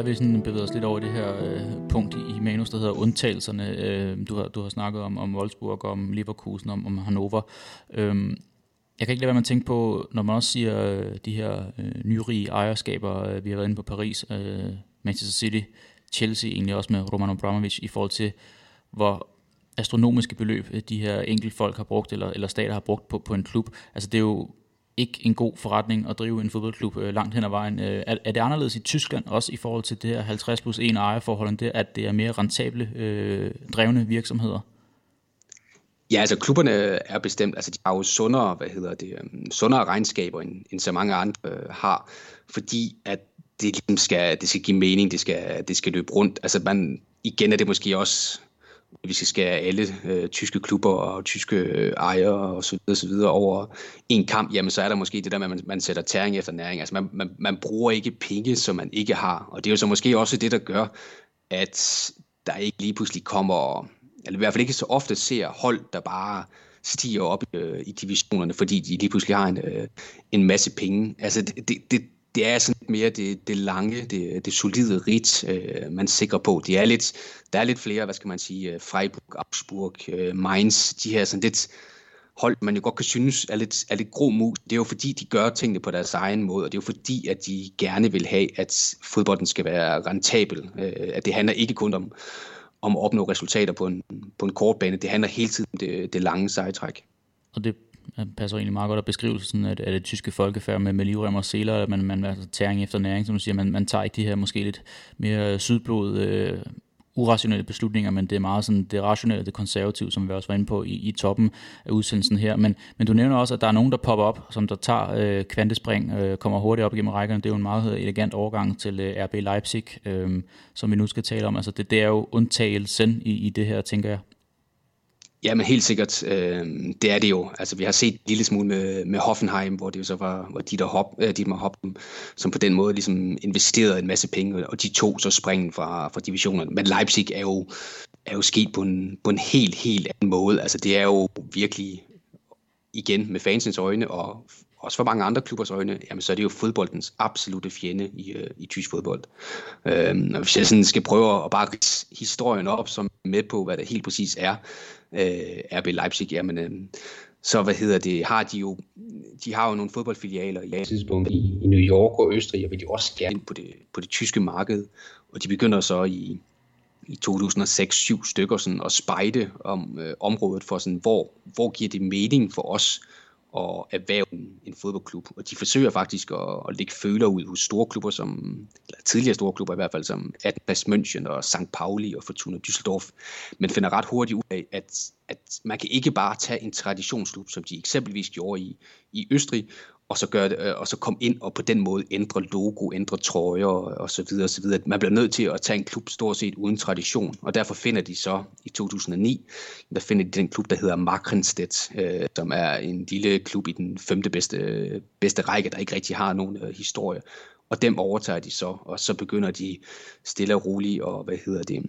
Vi sådan bevæget os lidt over det her øh, punkt i, i manus, der hedder undtagelserne. Øh, du, har, du har snakket om, om Wolfsburg, om Leverkusen, om, om Hannover. Øh, Jeg kan ikke lade være med at tænke på, når man også siger øh, de her øh, nyrige ejerskaber, øh, vi har været inde på Paris, øh, Manchester City, Chelsea, egentlig også med Roman Abramovich, i forhold til, hvor astronomiske beløb øh, de her enkelte folk har brugt, eller, eller stater har brugt på, på en klub. Altså det er jo ikke en god forretning at drive en fodboldklub øh, langt hen ad vejen. Øh, er, er det anderledes i Tyskland, også i forhold til det her 50 plus 1 ejerforhold, end det, at det er mere rentable øh, drevne virksomheder? Ja, altså klubberne er bestemt, altså de har jo sundere, hvad hedder det, um, sundere regnskaber, end, end så mange andre øh, har, fordi at det ligesom skal, det skal give mening, det skal, det skal løbe rundt. Altså man, igen er det måske også vi skal skære alle øh, tyske klubber og tyske øh, ejere og så videre, så videre over en kamp, jamen så er der måske det der med, at man, man sætter tæring efter næring. Altså man, man, man bruger ikke penge, som man ikke har. Og det er jo så måske også det, der gør, at der ikke lige pludselig kommer, eller i hvert fald ikke så ofte ser hold, der bare stiger op øh, i divisionerne, fordi de lige pludselig har en, øh, en masse penge. Altså det, det, det, det er sådan mere det, det lange, det, det solide rit, øh, man sikrer på. Det er lidt, der er lidt flere, hvad skal man sige, øh, Freiburg, Augsburg, øh, Mainz, de her sådan lidt hold, man jo godt kan synes er lidt, er lidt grå mus. Det er jo fordi, de gør tingene på deres egen måde, og det er jo fordi, at de gerne vil have, at fodbolden skal være rentabel. Øh, at det handler ikke kun om, om at opnå resultater på en, på en kort bane, det handler hele tiden om det, det lange sejtræk. Og det passer egentlig meget godt at beskrivelsen af, at, det tyske folkefærd med, med livrem og seler, at man, man altså, tæring efter næring, som du siger, man, man tager ikke de her måske lidt mere sydblod, øh, urationelle beslutninger, men det er meget sådan det rationelle, det konservative, som vi også var inde på i, i toppen af udsendelsen her. Men, men du nævner også, at der er nogen, der popper op, som der tager øh, kvantespring, øh, kommer hurtigt op igennem rækkerne. Det er jo en meget øh, elegant overgang til øh, RB Leipzig, øh, som vi nu skal tale om. Altså det, det er jo undtagelsen i, i det her, tænker jeg. Ja, men helt sikkert. Øh, det er det jo. Altså, vi har set en lille smule med, med Hoffenheim, hvor det jo så var, var Dieter, Hop, äh, Dietmar Hop, øh, som på den måde ligesom investerede en masse penge, og de to så springen fra, fra divisionerne. Men Leipzig er jo, er jo sket på en, på en helt, helt anden måde. Altså, det er jo virkelig igen med fansens øjne, og også for mange andre klubbers øjne, jamen så er det jo fodboldens absolute fjende i, øh, i tysk fodbold. Øhm, og hvis jeg sådan skal prøve at bare historien op, som med på, hvad det helt præcis er, øh, RB Leipzig, jamen, øh, så hvad hedder det, har de jo, de har jo nogle fodboldfilialer i tidspunkt i, i New York og Østrig, og vil de også gerne på det, på det tyske marked, og de begynder så i, i 2006-7 stykker sådan, at spejde om øh, området for sådan, hvor, hvor giver det mening for os at erhverve en, fodboldklub. Og de forsøger faktisk at, at lægge føler ud hos store klubber, som, eller tidligere store klubber i hvert fald, som Atlas München og St. Pauli og Fortuna Düsseldorf, men finder ret hurtigt ud af, at, at man kan ikke bare tage en traditionsklub, som de eksempelvis gjorde i, i Østrig, og så, gør det, øh, og så komme ind og på den måde ændre logo, ændre trøjer og så videre, og så videre. Man bliver nødt til at tage en klub stort set uden tradition, og derfor finder de så i 2009, der finder de den klub, der hedder Markrenstedt, øh, som er en lille klub i den femte bedste, bedste række, der ikke rigtig har nogen øh, historie. Og dem overtager de så, og så begynder de stille og roligt og, hvad hedder det,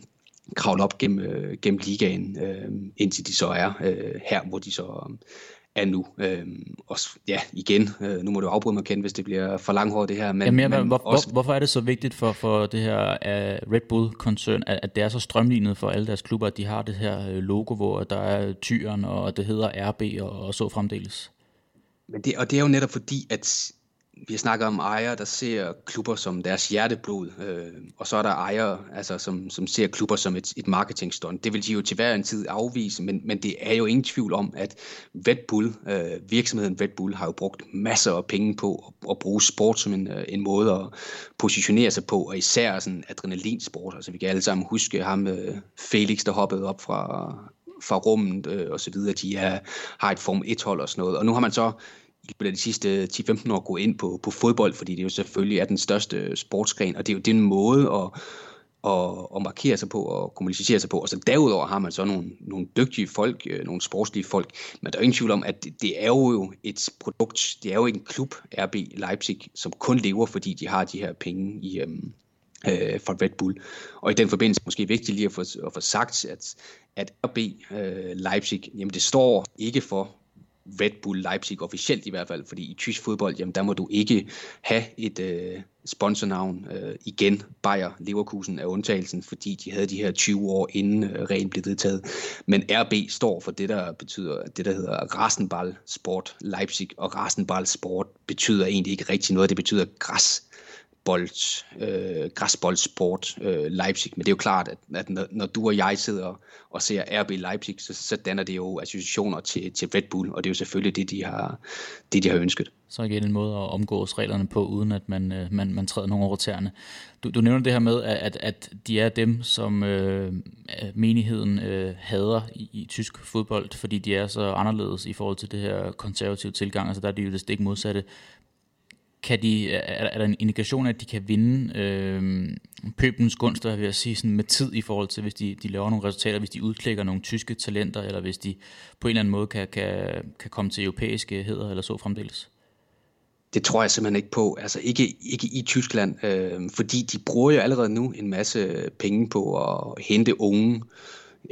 kravle op gennem, øh, gennem ligaen, øh, indtil de så er øh, her, hvor de så er nu. Øhm, og ja, igen, øh, nu må du afbryde mig, Ken, hvis det bliver for langhåret det her. Men, Jamen, men hvor, også... hvor, hvorfor er det så vigtigt for, for det her uh, Red Bull-koncern, at, at det er så strømlignet for alle deres klubber, at de har det her øh, logo, hvor der er tyren, og det hedder RB og, og så fremdeles? Men det, og det er jo netop fordi, at vi snakker om ejere, der ser klubber som deres hjerteblod, øh, og så er der ejere, altså, som, som ser klubber som et, et marketingstunt. Det vil de jo til hver en tid afvise, men, men det er jo ingen tvivl om, at Red Bull, øh, virksomheden Red Bull, har jo brugt masser af penge på at, at bruge sport som en, øh, en måde at positionere sig på, og især sådan adrenalinsport. Altså vi kan alle sammen huske ham, øh, Felix, der hoppede op fra, fra rummet øh, og så videre. De er, har et Form 1-hold og sådan noget. Og nu har man så løbet af de sidste 10-15 år gå ind på, på fodbold, fordi det jo selvfølgelig er den største sportsgren, og det er jo det en måde at, at, at markere sig på og kommunicere sig på. Og så derudover har man så nogle, nogle dygtige folk, øh, nogle sportslige folk, men der er ingen tvivl om, at det, det er jo et produkt, det er jo en klub, RB Leipzig, som kun lever, fordi de har de her penge i, øhm, øh, fra Red Bull. Og i den forbindelse måske vigtigt lige at få, at få sagt, at, at RB øh, Leipzig, jamen det står ikke for Red Bull Leipzig, officielt i hvert fald, fordi i tysk fodbold, jamen der må du ikke have et øh, sponsornavn øh, igen. Bayer Leverkusen er undtagelsen, fordi de havde de her 20 år inden øh, reglen blev vedtaget. Men RB står for det, der betyder, det der hedder Rasenball Sport Leipzig, og Rasenball Sport betyder egentlig ikke rigtig noget, det betyder græs bold, øh, græsboldsport øh, Leipzig. Men det er jo klart, at, at når, når du og jeg sidder og ser RB Leipzig, så, så danner det jo associationer til, til Red Bull, og det er jo selvfølgelig det, de har, det, de har ønsket. Så igen en måde at omgås reglerne på, uden at man, øh, man, man træder nogen over tæerne. Du, du nævner det her med, at, at de er dem, som øh, menigheden øh, hader i, i tysk fodbold, fordi de er så anderledes i forhold til det her konservative tilgang. Altså der er de jo det stik modsatte kan de, er, er der en indikation af, at de kan vinde øh, pøbens gunst, vil jeg sige, sådan med tid i forhold til, hvis de, de laver nogle resultater, hvis de udklikker nogle tyske talenter, eller hvis de på en eller anden måde kan, kan, kan komme til europæiske heder, eller så fremdeles? Det tror jeg simpelthen ikke på. Altså ikke, ikke i Tyskland, øh, fordi de bruger jo allerede nu en masse penge på at hente unge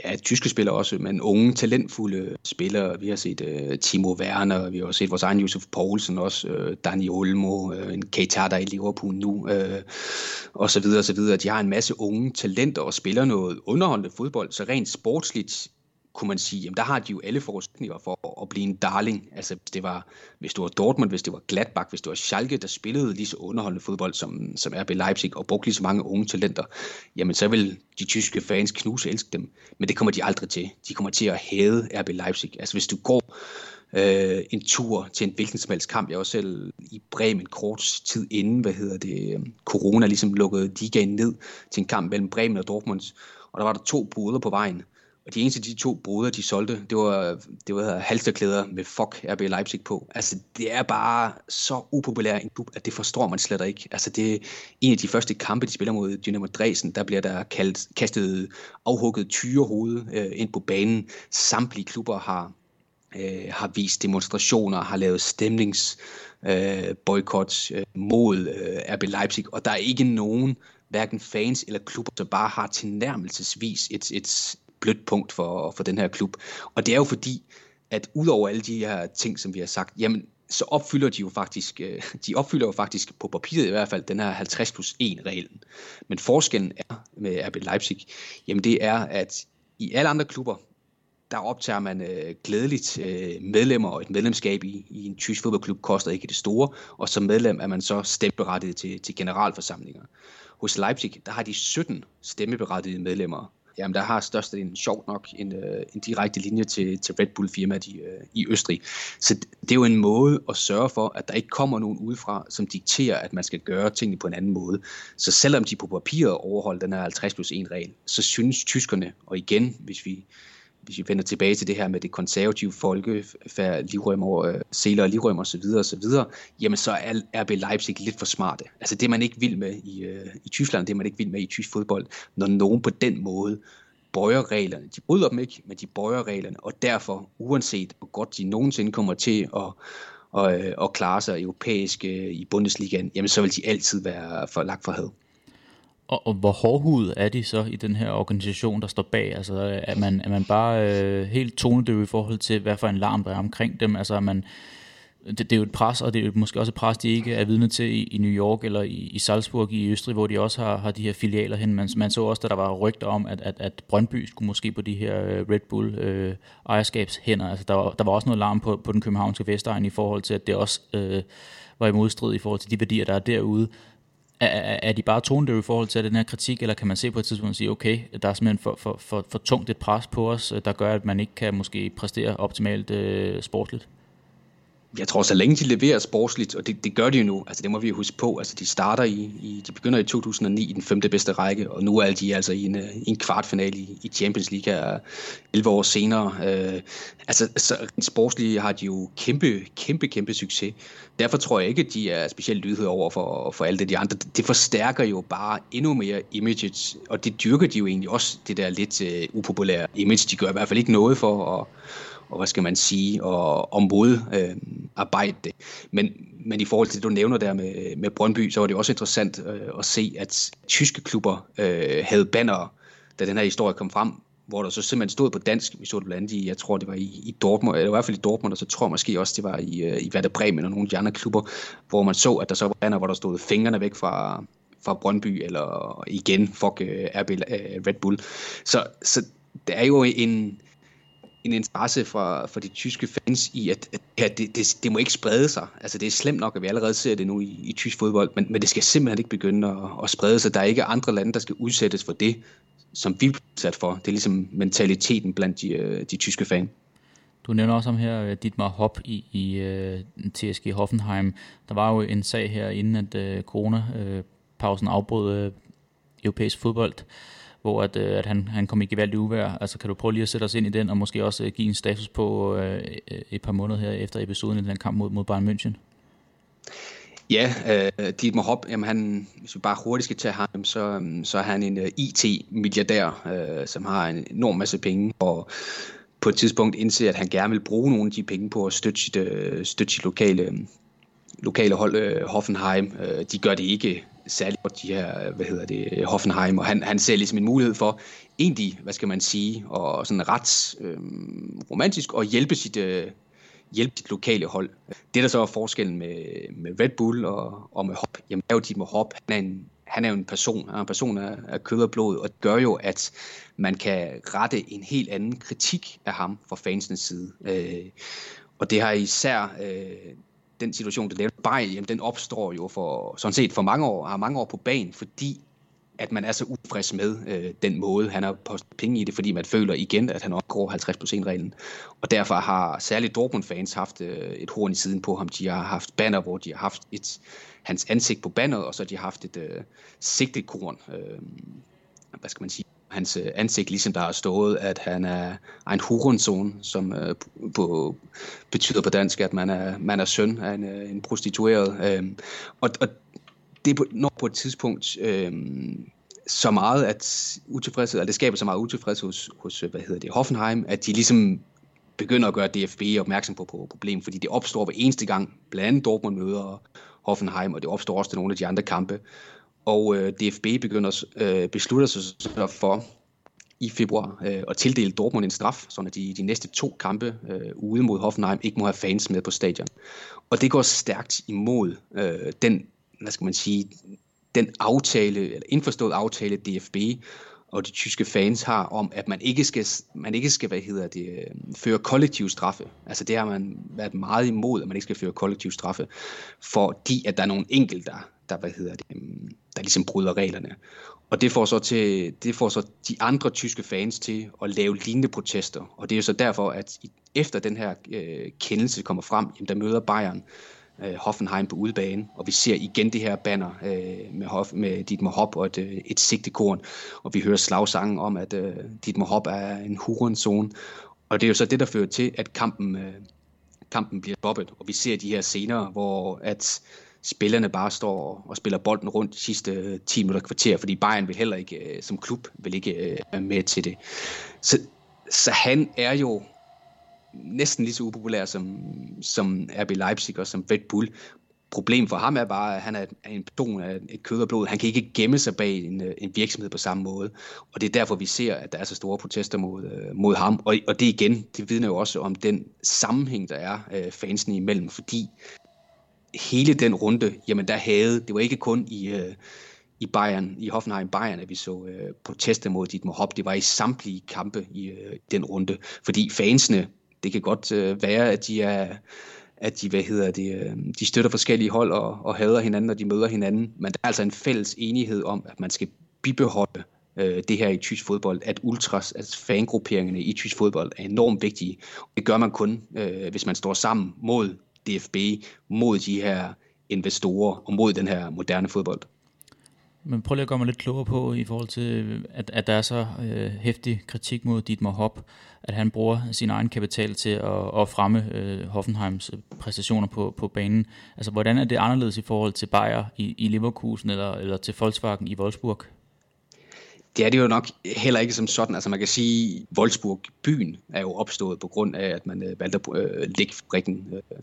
ja, tyske spillere også, men unge, talentfulde spillere. Vi har set uh, Timo Werner, vi har også set vores egen Josef Poulsen også, uh, Dani Olmo, uh, en Keita, der er i Liverpool nu, uh, og så videre, og så videre. De har en masse unge talenter og spiller noget underholdende fodbold, så rent sportsligt kunne man sige, jamen der har de jo alle forudsætninger for at blive en darling. Altså hvis det var, hvis det var Dortmund, hvis det var Gladbach, hvis det var Schalke, der spillede lige så underholdende fodbold som, som RB Leipzig og brugte lige så mange unge talenter, jamen så vil de tyske fans knuse elske dem. Men det kommer de aldrig til. De kommer til at hæde RB Leipzig. Altså hvis du går øh, en tur til en hvilken som helst kamp. Jeg var selv i Bremen kort tid inden, hvad hedder det, øh, corona ligesom lukkede ligaen ned til en kamp mellem Bremen og Dortmund. Og der var der to boder på vejen. Og de eneste de to bruder, de solgte, det var, det var halsterklæder med fuck RB Leipzig på. Altså, det er bare så upopulær en klub, at det forstår man slet ikke. Altså, det er en af de første kampe, de spiller mod Dynamo Dresden, der bliver der kaldt, kastet afhugget tyrehoved øh, ind på banen. Samtlige klubber har, øh, har vist demonstrationer, har lavet stemnings øh, boykot øh, mod øh, RB Leipzig, og der er ikke nogen hverken fans eller klubber, der bare har tilnærmelsesvis et, et, blødt punkt for, for den her klub. Og det er jo fordi, at udover alle de her ting, som vi har sagt, jamen, så opfylder de jo faktisk, øh, de opfylder jo faktisk på papiret i hvert fald den her 50 plus 1 reglen. Men forskellen er med RB Leipzig, jamen det er, at i alle andre klubber, der optager man øh, glædeligt øh, medlemmer, og et medlemskab i, i en tysk fodboldklub koster ikke det store, og som medlem er man så stemmeberettiget til, til generalforsamlinger. Hos Leipzig, der har de 17 stemmeberettigede medlemmer, jamen der har størstedelen sjovt nok en, øh, en direkte linje til, til Red Bull firmaet i, øh, i Østrig. Så det er jo en måde at sørge for, at der ikke kommer nogen udefra, som dikterer, at man skal gøre tingene på en anden måde. Så selvom de på papiret overholder den her 50 plus 1 regel, så synes tyskerne, og igen, hvis vi hvis vi vender tilbage til det her med det konservative folkefærd, livrømmer, øh, seler og livrømmer osv., osv., jamen så er RB Leipzig lidt for smarte. Altså det, man ikke vil med i, øh, i Tyskland, det man ikke vil med i tysk fodbold, når nogen på den måde bøjer reglerne. De bryder dem ikke, men de bøjer reglerne, og derfor, uanset hvor godt de nogensinde kommer til at, at, og at klare sig europæisk øh, i Bundesligaen, jamen så vil de altid være for lagt for had. Og, og hvor hårdhudet er de så i den her organisation, der står bag? Altså er man, er man bare øh, helt tonedøv i forhold til, hvad for en larm der er omkring dem? Altså er man, det, det er jo et pres, og det er jo måske også et pres, de ikke er vidne til i, i New York eller i, i Salzburg i Østrig, hvor de også har, har de her filialer hen. Man, man så også, at der var rygter om, at, at, at Brøndby skulle måske på de her øh, Red Bull øh, ejerskabshænder. Altså der var, der var også noget larm på, på den københavnske Vestegn i forhold til, at det også øh, var i modstrid i forhold til de værdier, der er derude. Er, er de bare tonedøve i forhold til den her kritik, eller kan man se på et tidspunkt og sige, okay, der er simpelthen for, for, for, for tungt et pres på os, der gør, at man ikke kan måske præstere optimalt øh, sportligt? Jeg tror, så længe de leverer sportsligt, og det, det gør de jo nu, altså det må vi jo huske på, altså de starter i, i de begynder i 2009 i den femte bedste række, og nu er de altså i en, øh, i en kvartfinale i, i Champions League her 11 år senere. Øh, altså så sportsligt har de jo kæmpe, kæmpe, kæmpe succes. Derfor tror jeg ikke, at de er specielt lydhøre over for, for alle det de andre. Det forstærker jo bare endnu mere images, og det dyrker de jo egentlig også, det der lidt øh, upopulære image. De gør i hvert fald ikke noget for at og hvad skal man sige, og, og modarbejde øh, det. Men, men i forhold til det, du nævner der med, med Brøndby, så var det også interessant øh, at se, at tyske klubber øh, havde bannere, da den her historie kom frem, hvor der så simpelthen stod på dansk, vi så det blandt andet i, jeg tror det var i, i Dortmund, eller i hvert fald i Dortmund, og så tror jeg måske også, det var i, øh, i Werder Bremen og nogle af de andre klubber, hvor man så, at der så var banner, hvor der stod fingrene væk fra, fra Brøndby, eller igen, fuck øh, uh, RB, uh, øh, Red Bull. Så, så der er jo en, en interesse fra, fra de tyske fans i, at, at ja, det, det, det må ikke sprede sig. Altså det er slemt nok, at vi allerede ser det nu i, i tysk fodbold, men, men det skal simpelthen ikke begynde at, at sprede sig. Der er ikke andre lande, der skal udsættes for det, som vi er sat for. Det er ligesom mentaliteten blandt de, øh, de tyske fans. Du nævner også om her øh, Dietmar Hopp i, i øh, uh, TSG Hoffenheim. Der var jo en sag her, inden at uh, corona-pausen afbrød uh, europæisk fodbold, hvor at, øh, at han, han kom i gevaldigt uvær. Altså kan du prøve lige at sætte os ind i den, og måske også øh, give en status på øh, øh, et par måneder her efter episoden i den kamp mod, mod Bayern München? Ja, øh, Dietmar Hopp, jamen han, hvis vi bare hurtigt skal tage ham, så, øhm, så er han en øh, uh, IT-milliardær, øh, som har en enorm masse penge, og på et tidspunkt indser, at han gerne vil bruge nogle af de penge på at støtte sit, øh, støtte sit lokale, lokale hold, øh, Hoffenheim. Øh, de gør det ikke særligt godt, de her, hvad hedder det, Hoffenheim, og han, han ser ligesom en mulighed for egentlig, hvad skal man sige, og sådan ret øh, romantisk at hjælpe sit, øh, hjælpe sit lokale hold. Det, der så er forskellen med, med Red Bull og, og med Hop, jamen er jo de med Hop, han er en, han er jo en person, han er en person af, af kød og blod, og det gør jo, at man kan rette en helt anden kritik af ham fra fansenes side. Øh, og det har især øh, den situation, der lavede Bayern, jamen den opstår jo for, sådan set for mange år, har mange år på banen, fordi at man er så ufrisk med øh, den måde, han har postet penge i det, fordi man føler igen, at han opgår 50%-reglen. Og derfor har særligt Dortmund-fans haft øh, et horn i siden på ham. De har haft banner, hvor de har haft et, hans ansigt på banneret, og så har de haft et øh, sigtekorn. Øh, hvad skal man sige? Hans øh, ansigt, ligesom der har stået, at han er en hurenson, som øh, på, betyder på dansk, at man er, man er søn af en, øh, en prostitueret. Øh, og, og det når på et tidspunkt øh, så meget at utilfredshed, eller det skaber så meget utilfredshed hos, hos øh, hvad hedder det, Hoffenheim, at de ligesom begynder at gøre DFB opmærksom på, på problemet, fordi det opstår hver eneste gang, blandt andet Dortmund møder Hoffenheim, og det opstår også til nogle af de andre kampe. Og øh, DFB begynder øh, beslutter sig så for i februar øh, at tildele Dortmund en straf, så de de næste to kampe øh, ude mod Hoffenheim ikke må have fans med på stadion. Og det går stærkt imod øh, den hvad skal man sige, den aftale, eller indforstået aftale, DFB og de tyske fans har om, at man ikke skal, man ikke skal hvad hedder det, øh, føre kollektiv straffe. Altså det har man været meget imod, at man ikke skal føre kollektiv straffe, fordi at der er nogle enkelte, der, der, hvad hedder det, øhm, der ligesom bryder reglerne. Og det får, så til, det får så de andre tyske fans til at lave lignende protester. Og det er jo så derfor, at efter den her øh, kendelse kommer frem, jamen, der møder Bayern øh, Hoffenheim på udebane, og vi ser igen det her banner øh, med, Hoff, med Dietmar Hopp og et, øh, et sigtekorn, og vi hører slagsangen om, at øh, Dietmar Hopp er en hurenzone, og det er jo så det, der fører til, at kampen, øh, kampen bliver stoppet, og vi ser de her scener, hvor at spillerne bare står og spiller bolden rundt de sidste øh, 10 minutter kvarter, fordi Bayern vil heller ikke, øh, som klub, vil ikke øh, være med til det. Så, så han er jo næsten lige så upopulær som, som RB Leipzig og som Red Bull. Problemet for ham er bare, at han er en person af et kød og blod. Han kan ikke gemme sig bag en, en virksomhed på samme måde. Og det er derfor, vi ser, at der er så store protester mod, mod ham. Og, og det igen, det vidner jo også om den sammenhæng, der er øh, fansene imellem. Fordi hele den runde, jamen der havde, det var ikke kun i... Øh, i Bayern, i Hoffenheim Bayern, at vi så øh, protester mod Dietmar Hopp. Det var i samtlige kampe i øh, den runde, fordi fansene det kan godt øh, være, at de er at de, hvad hedder det, øh, de støtter forskellige hold og, og hader hinanden, når de møder hinanden. Men der er altså en fælles enighed om, at man skal bibeholde øh, det her i tysk fodbold, at ultras, at fangrupperingerne i tysk fodbold er enormt vigtige. Det gør man kun, øh, hvis man står sammen mod DFB, mod de her investorer og mod den her moderne fodbold. Men prøv lige at gøre mig lidt klogere på, i forhold til, at, at der er så øh, hæftig kritik mod Dietmar Hopp, at han bruger sin egen kapital til at, at fremme øh, Hoffenheims øh, præstationer på, på banen. Altså, hvordan er det anderledes i forhold til Bayer i, i Leverkusen eller, eller til Volkswagen i Wolfsburg? Det er det jo nok heller ikke som sådan. Altså man kan sige, at Wolfsburg byen er jo opstået på grund af, at man øh, valgte at øh, lægge fabrikken øh,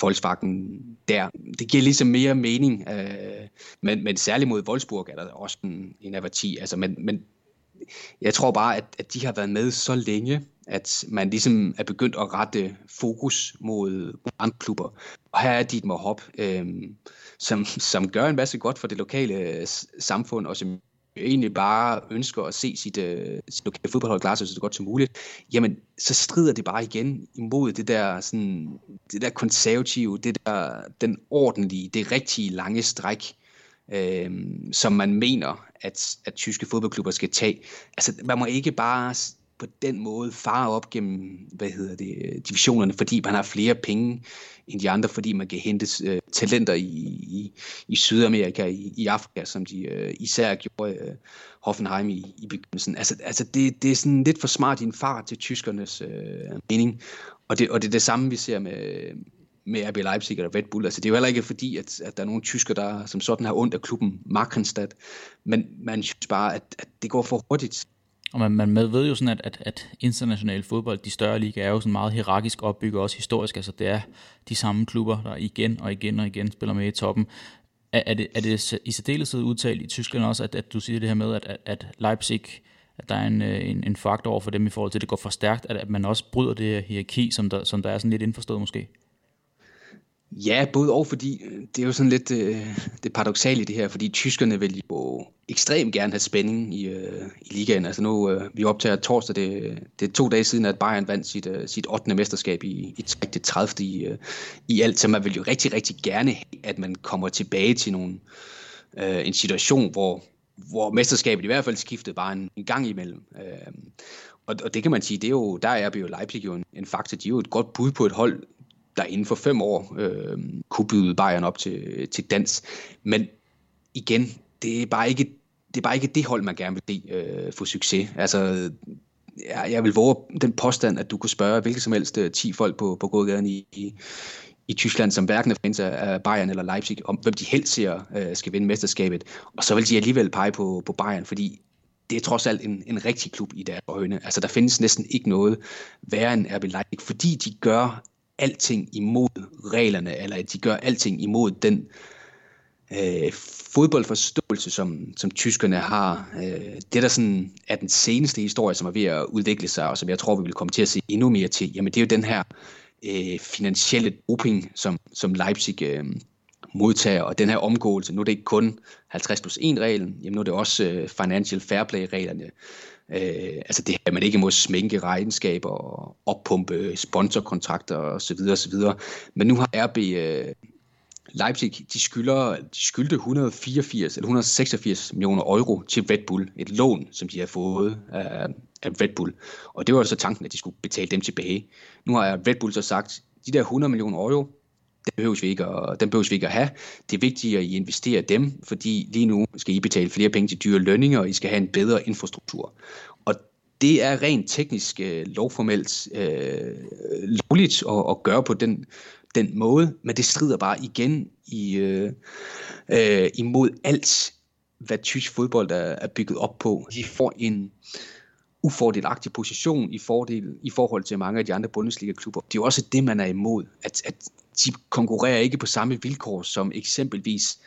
Volkswagen der. Det giver ligesom mere mening, øh, men, men særligt mod Wolfsburg er der også en, en avati. Altså, men, men jeg tror bare, at, at de har været med så længe, at man ligesom er begyndt at rette fokus mod andre klubber. Og her er Dietmar Hop, øh, som, som gør en masse godt for det lokale øh, samfund, og som egentlig bare ønsker at se sit, øh, sit lokale fodboldhold klare sig så godt som muligt, jamen så strider det bare igen imod det der, sådan, det der konservative, det der, den ordentlige, det rigtige lange stræk, øh, som man mener, at, at tyske fodboldklubber skal tage. Altså, man må ikke bare på den måde fare op gennem hvad hedder det, øh, divisionerne, fordi man har flere penge end de andre, fordi man kan hente øh, talenter i, i, i Sydamerika, i, i Afrika, som de øh, især gjorde øh, Hoffenheim i, i begyndelsen. Altså, altså det, det er sådan lidt for smart i en far til tyskernes øh, mening, og det, og det er det samme, vi ser med, med RB Leipzig eller Red Bull. Altså, det er jo heller ikke fordi, at, at der er nogle tysker, der som sådan har ondt af klubben Markenstadt, men man synes bare, at, at det går for hurtigt. Og man, man ved jo sådan, at, at, at international fodbold, de større ligaer, er jo sådan meget hierarkisk opbygget, også historisk. Altså det er de samme klubber, der igen og igen og igen spiller med i toppen. Er, er, det, er det i særdeleshed udtalt i Tyskland også, at, at du siger det her med, at, at Leipzig, at der er en, øh, en, en faktor over for dem i forhold til, at det går for stærkt, at, at man også bryder det her hierarki, som der, som der er sådan lidt indforstået måske? Ja, både og, fordi øh, det er jo sådan lidt øh, det paradoxale i det her, fordi tyskerne vil jo ekstremt gerne have spænding i, øh, i ligaen. Altså nu, øh, vi optager torsdag, det, det er to dage siden, at Bayern vandt sit, øh, sit 8. mesterskab i, i det 30. I, øh, i alt, så man vil jo rigtig, rigtig gerne have, at man kommer tilbage til nogle, øh, en situation, hvor, hvor mesterskabet i hvert fald skiftede bare en, en gang imellem. Øh, og, og det kan man sige, det er jo, der er jo Leipzig jo en, en faktor. De er jo et godt bud på et hold, der inden for fem år øh, kunne byde Bayern op til, til dans. Men igen, det er bare ikke det, er bare ikke det hold, man gerne vil se øh, få succes. Altså, jeg, jeg vil våge den påstand, at du kunne spørge hvilket som helst øh, 10 folk på, på gågaden i, i, i Tyskland, som hverken er fans af Bayern eller Leipzig, om hvem de helst ser øh, skal vinde mesterskabet. Og så vil de alligevel pege på, på Bayern, fordi det er trods alt en, en rigtig klub i deres øjne. Altså, der findes næsten ikke noget værre end RB Leipzig, fordi de gør alting imod reglerne, eller at de gør alting imod den øh, fodboldforståelse, som, som tyskerne har. Øh, det, der sådan er den seneste historie, som er ved at udvikle sig, og som jeg tror, vi vil komme til at se endnu mere til, jamen det er jo den her øh, finansielle doping, som, som Leipzig øh, modtager, og den her omgåelse, nu er det ikke kun 50 plus 1 reglen, jamen nu er det også øh, financial fair play reglerne, Øh, altså det her, man ikke må sminke regnskaber og oppumpe sponsorkontrakter osv. osv. Men nu har RB øh, Leipzig, de, skylder, de skyldte 184 eller 186 millioner euro til Red Bull. Et lån, som de har fået af, af Red Bull. Og det var så tanken, at de skulle betale dem tilbage. Nu har Red Bull så sagt, de der 100 millioner euro, den behøves vi ikke at, den behøves vi ikke at have. Det er vigtigt, at I investerer dem, fordi lige nu skal I betale flere penge til dyre lønninger, og I skal have en bedre infrastruktur. Og det er rent teknisk øh, lovformelt øh, lovligt at, at gøre på den, den måde, men det strider bare igen i, øh, øh, imod alt, hvad tysk fodbold er, er bygget op på. De får en ufordelagtig position i, fordel, i forhold til mange af de andre Bundesliga-klubber. Det er jo også det, man er imod, at, at de konkurrerer ikke på samme vilkår som eksempelvis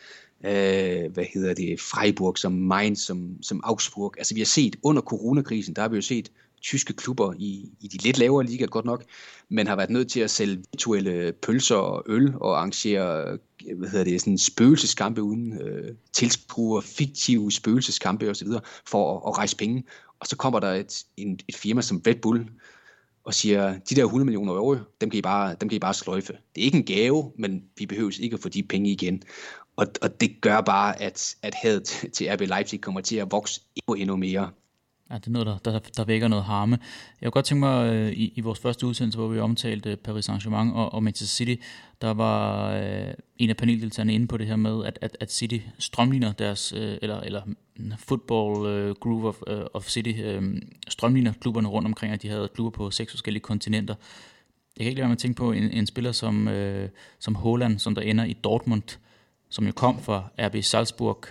øh, hvad hedder det, Freiburg, som Mainz, som, som Augsburg. Altså vi har set under coronakrisen, der har vi jo set tyske klubber i, i de lidt lavere ligaer godt nok, men har været nødt til at sælge virtuelle pølser og øl og arrangere hvad hedder det, sådan spøgelseskampe uden øh, tilskuere, fiktive spøgelseskampe osv. for at, at rejse penge. Og så kommer der et, en, et firma som Red Bull, og siger, de der 100 millioner euro, dem kan I bare, dem kan I bare sløjfe. Det er ikke en gave, men vi behøver ikke at få de penge igen. Og, og det gør bare, at, at hadet til RB Leipzig kommer til at vokse endnu, endnu mere. Ja, det er noget, der, der, der vækker noget harme. Jeg kunne godt tænke mig, øh, i, i vores første udsendelse, hvor vi omtalte øh, Paris Saint-Germain og, og Manchester City, der var øh, en af paneldeltagerne inde på det her med, at, at, at City strømligner deres, øh, eller, eller football øh, group of, øh, of City øh, strømligner klubberne rundt omkring, at de havde klubber på seks forskellige kontinenter. Jeg kan ikke lade være med at tænke på en, en spiller som, øh, som Holland, som der ender i Dortmund, som jo kom fra RB Salzburg,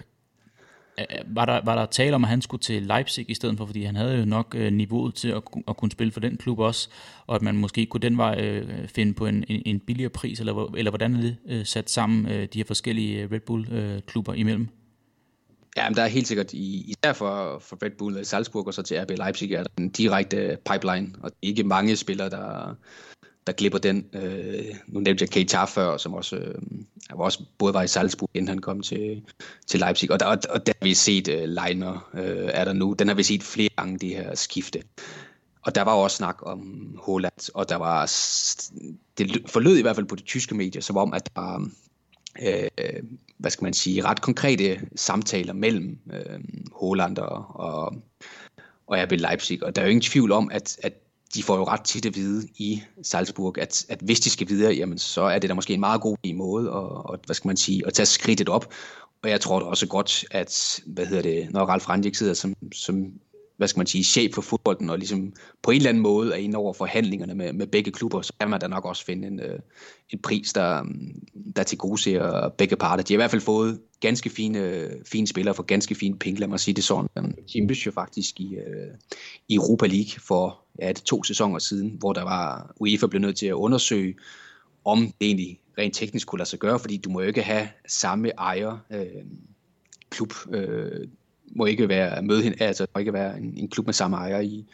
Øh, øh, var der, var der tale om, at han skulle til Leipzig i stedet for, fordi han havde jo nok øh, niveauet til at, at kunne spille for den klub også, og at man måske kunne den vej øh, finde på en, en, en billigere pris, eller, eller hvordan er det øh, sat sammen, øh, de her forskellige øh, Red Bull-klubber øh, imellem? Ja, men der er helt sikkert, i, især for, for Red Bull Salzburg og så til RB Leipzig, er der en direkte pipeline, og ikke mange spillere, der, der klipper den. Øh, nu nævnte jeg Keita før, som også, øh, også både var i Salzburg, inden han kom til, til Leipzig. Og der, og der har vi set øh, Leiner, øh, er der nu. Den har vi set flere gange, de her skifte. Og der var også snak om Holland, og der var, det forlød i hvert fald på de tyske medier, som om, at der var, øh, hvad skal man sige, ret konkrete samtaler mellem øh, Holland og, og, og RB Leipzig. Og der er jo ingen tvivl om, at, at de får jo ret tit at vide i Salzburg, at, at hvis de skal videre, jamen, så er det da måske en meget god måde at, og, hvad skal man sige, at tage skridtet op. Og jeg tror da også godt, at hvad hedder det, når Ralf Rangnick sidder som, som hvad skal man sige, chef for fodbolden, og ligesom på en eller anden måde er inde over forhandlingerne med, med begge klubber, så kan man da nok også finde en, øh, en pris, der, der til gode ser begge parter. De har i hvert fald fået ganske fine, fine spillere for ganske fine penge, lad mig sige det sådan. De jo faktisk i, øh, i Europa League for ja, det to sæsoner siden, hvor der var UEFA blev nødt til at undersøge, om det egentlig rent teknisk kunne lade sig gøre, fordi du må jo ikke have samme ejer øh, klub øh, må ikke være møde altså må ikke være en, en klub med samme ejer i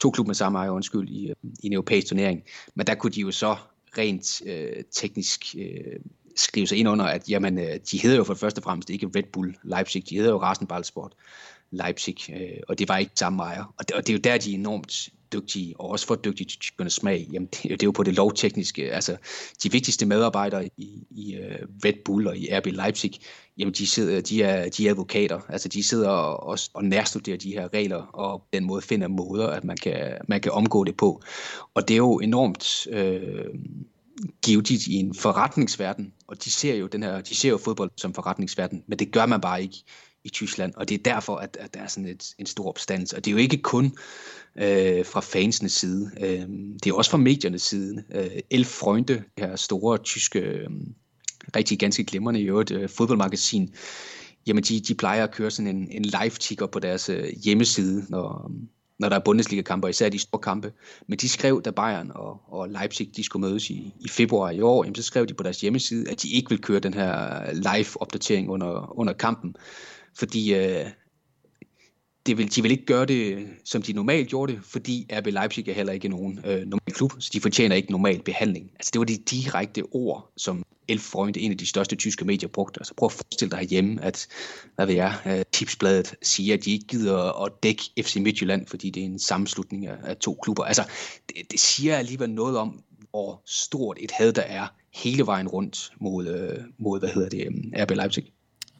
to klub med samme ejer undskyld i, øh, i en europæisk turnering. Men der kunne de jo så rent øh, teknisk øh, skrive sig ind under, at jamen, øh, de hedder jo for det første og fremmest ikke Red Bull Leipzig, de hedder jo Rasenballsport Leipzig, øh, og det var ikke samme ejer. Og det, og det er jo der, de er enormt dygtige, og også for dygtige til tyskernes smag, jamen det, det er jo på det lovtekniske. Altså, de vigtigste medarbejdere i, i uh, Red Bull og i RB Leipzig, jamen de, sidder, de, er, de er advokater. Altså de sidder og, og, og nærstuderer de her regler, og på den måde finder måder, at man kan, man kan omgå det på. Og det er jo enormt... Øh, givetigt i en forretningsverden, og de ser jo den her, de ser jo fodbold som forretningsverden, men det gør man bare ikke i Tyskland, og det er derfor, at, at der er sådan et, en stor opstand. Og det er jo ikke kun øh, fra fansenes side, øh, det er også fra mediernes side. Øh, Elf Freunde, det her store tyske, øh, rigtig ganske glimrende i øvrigt, øh, fodboldmagasin, jamen de, de plejer at køre sådan en, en live-ticker på deres øh, hjemmeside, når, når der er Bundesliga-kampe, især de store kampe. Men de skrev, da Bayern og, og Leipzig de skulle mødes i, i februar i år, jamen, så skrev de på deres hjemmeside, at de ikke vil køre den her øh, live-opdatering under, under kampen fordi øh, det vil, de vil ikke gøre det, som de normalt gjorde det, fordi RB Leipzig er heller ikke nogen øh, normal klub, så de fortjener ikke normal behandling. Altså det var de direkte ord, som Elf Freund, en af de største tyske medier, brugte. Altså prøv at forestille dig herhjemme, at hvad ved jeg, øh, Tipsbladet siger, at de ikke gider at dække FC Midtjylland, fordi det er en sammenslutning af, af to klubber. Altså det, det siger alligevel noget om, hvor stort et had der er hele vejen rundt mod, øh, mod hvad hedder det, øh, RB Leipzig.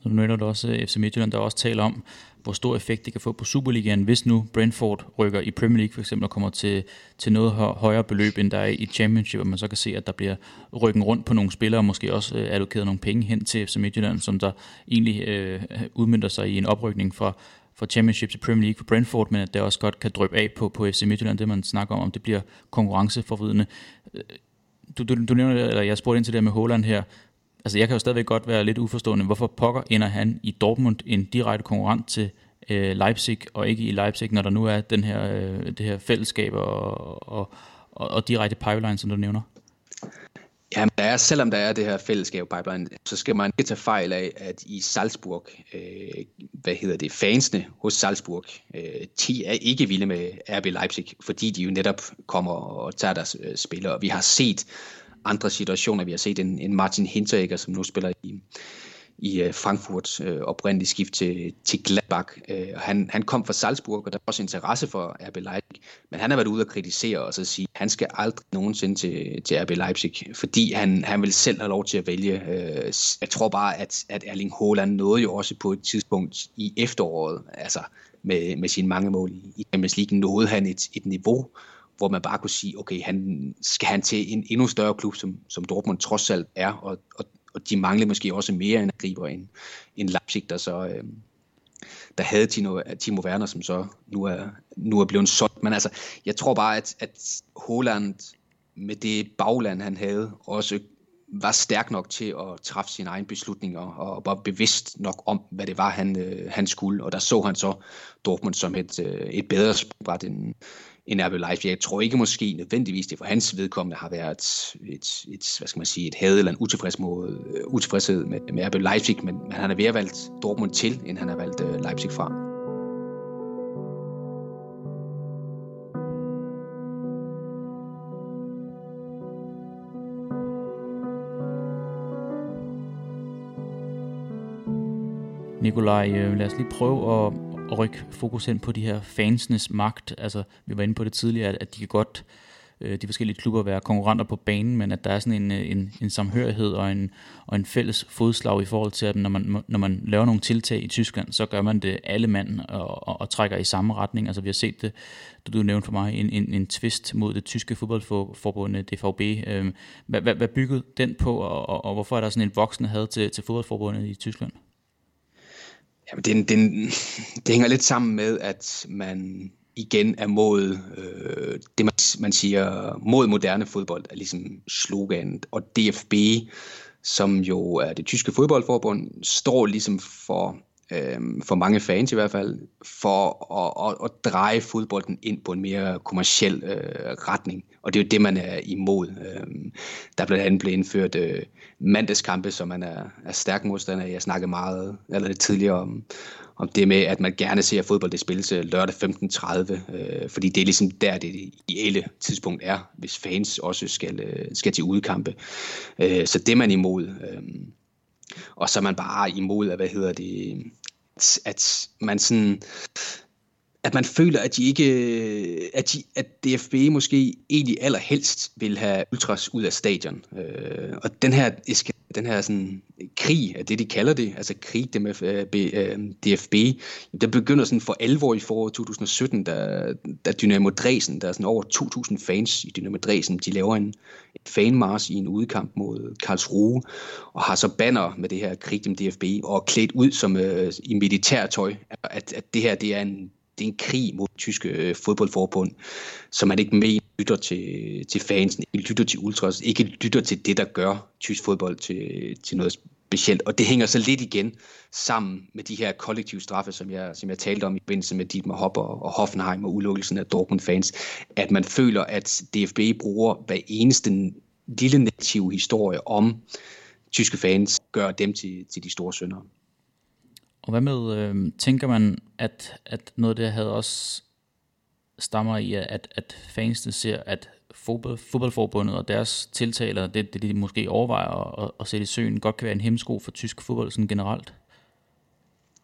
Nu nævner du også øh, FC Midtjylland, der også taler om, hvor stor effekt det kan få på Superligaen, hvis nu Brentford rykker i Premier League for eksempel og kommer til, til noget højere beløb, end der er i Championship, og man så kan se, at der bliver rykken rundt på nogle spillere, og måske også øh, allokeret nogle penge hen til FC Midtjylland, som der egentlig øh, udmyndter sig i en oprykning fra, fra Championship til Premier League for Brentford, men at det også godt kan drøbe af på, på FC Midtjylland, det man snakker om, om det bliver konkurrenceforvridende. Øh, du, du, du nævner, eller jeg spurgte ind til det med Holland her, altså jeg kan jo stadigvæk godt være lidt uforstående, hvorfor pokker ender han i Dortmund en direkte konkurrent til øh, Leipzig, og ikke i Leipzig, når der nu er den her, øh, det her fællesskab og, og, og, og direkte pipeline, som du nævner? Ja, der er, selvom der er det her fællesskab pipeline, så skal man ikke tage fejl af, at i Salzburg, øh, hvad hedder det, fansene hos Salzburg, øh, de er ikke vilde med RB Leipzig, fordi de jo netop kommer og tager deres øh, spillere. Vi har set andre situationer. Vi har set en, en Martin Hinteregger, som nu spiller i, i øh, Frankfurt øh, oprindeligt skift til, til Gladbach. Øh, han, han kom fra Salzburg, og der var også interesse for RB Leipzig, men han har været ude at kritisere og så sige, at han skal aldrig nogensinde til, til RB Leipzig, fordi han, han vil selv have lov til at vælge. Øh, jeg tror bare, at, at Erling Haaland nåede jo også på et tidspunkt i efteråret, altså med, med sine mange mål i, i Champions League, nåede han et, et niveau, hvor man bare kunne sige, okay, han skal han til en endnu større klub, som, som Dortmund trods alt er, og, og, og de mangler måske også mere end griber end, end Leipzig, der så øh, der havde Timo, Timo Werner, som så nu er, nu er blevet solgt. Men altså, jeg tror bare, at, at Holland med det bagland, han havde, også var stærk nok til at træffe sine egne beslutninger og var bevidst nok om, hvad det var, han, øh, han skulle. Og der så han så Dortmund som et, øh, et bedre spilbræt end, end RB Leipzig. Jeg tror ikke måske nødvendigvis, det for hans vedkommende har været et, et hvad skal man sige, et had eller en utilfreds måde, øh, utilfredshed med, med RB Leipzig, men, men han er ved at valgt Dortmund til, end han har valgt uh, Leipzig fra. Nikolaj, øh, lad os lige prøve at, at rykke fokus ind på de her fansenes magt. Altså, vi var inde på det tidligere, at de kan godt øh, de forskellige klubber være konkurrenter på banen, men at der er sådan en, øh, en, en samhørighed og en, og en fælles fodslag i forhold til, at når man, når man laver nogle tiltag i Tyskland, så gør man det alle mand og, og, og trækker i samme retning. Altså vi har set det, du, du nævnte for mig, en, en, en twist mod det tyske fodboldforbund DVB. Øhm, hvad, hvad, hvad byggede den på, og, og, og hvorfor er der sådan en voksende had til, til fodboldforbundet i Tyskland? Jamen, det, det, det hænger lidt sammen med, at man igen er mod øh, det, man, man siger, mod moderne fodbold, er ligesom sloganet. Og DFB, som jo er det tyske fodboldforbund, står ligesom for øh, for mange fans i hvert fald, for at, at, at dreje fodbolden ind på en mere kommersiel øh, retning. Og det er jo det, man er imod. Øh, der blandt andet blevet indført øh, mandagskampe, som man er, er stærk modstander af. Jeg snakkede meget eller lidt tidligere om, om det med, at man gerne ser fodbold det spilles øh, lørdag 15.30, øh, fordi det er ligesom der, det ideelle tidspunkt er, hvis fans også skal, øh, skal til udkampe. Øh, så det er man imod. Øh, og så er man bare imod, at, hvad hedder det, at man sådan, at man føler, at de ikke, at, de, at DFB måske egentlig allerhelst vil have ultras ud af stadion. Øh, og den her, den her sådan, krig, er det de kalder det, altså krig det med øh, DFB, øh, der begynder sådan for alvor i foråret 2017, da, da Dynamo Dresden, der er sådan over 2.000 fans i Dynamo Dresden, de laver en, en fanmars i en udkamp mod Karlsruhe, og har så banner med det her krig med DFB, og klædt ud som øh, i militærtøj, at, at det her det er en det er en krig mod tyske øh, fodboldforbund, som man ikke mener lytter til, til fansen, ikke lytter til ultras, ikke lytter til det, der gør tysk fodbold til, til noget specielt. Og det hænger så lidt igen sammen med de her kollektive straffe, som jeg, som jeg talte om i forbindelse med Dietmar Hopper og Hoffenheim og udelukkelsen af Dortmund-fans, at man føler, at DFB bruger hver eneste lille negative historie om tyske fans, gør dem til, til de store syndere. Og hvad med, øh, tænker man, at, at noget af det havde også stammer i, at, at fansene ser, at fodbold, fodboldforbundet og deres tiltaler, det, det de måske overvejer at, at sætte i søen, godt kan være en hemsko for tysk fodbold sådan generelt?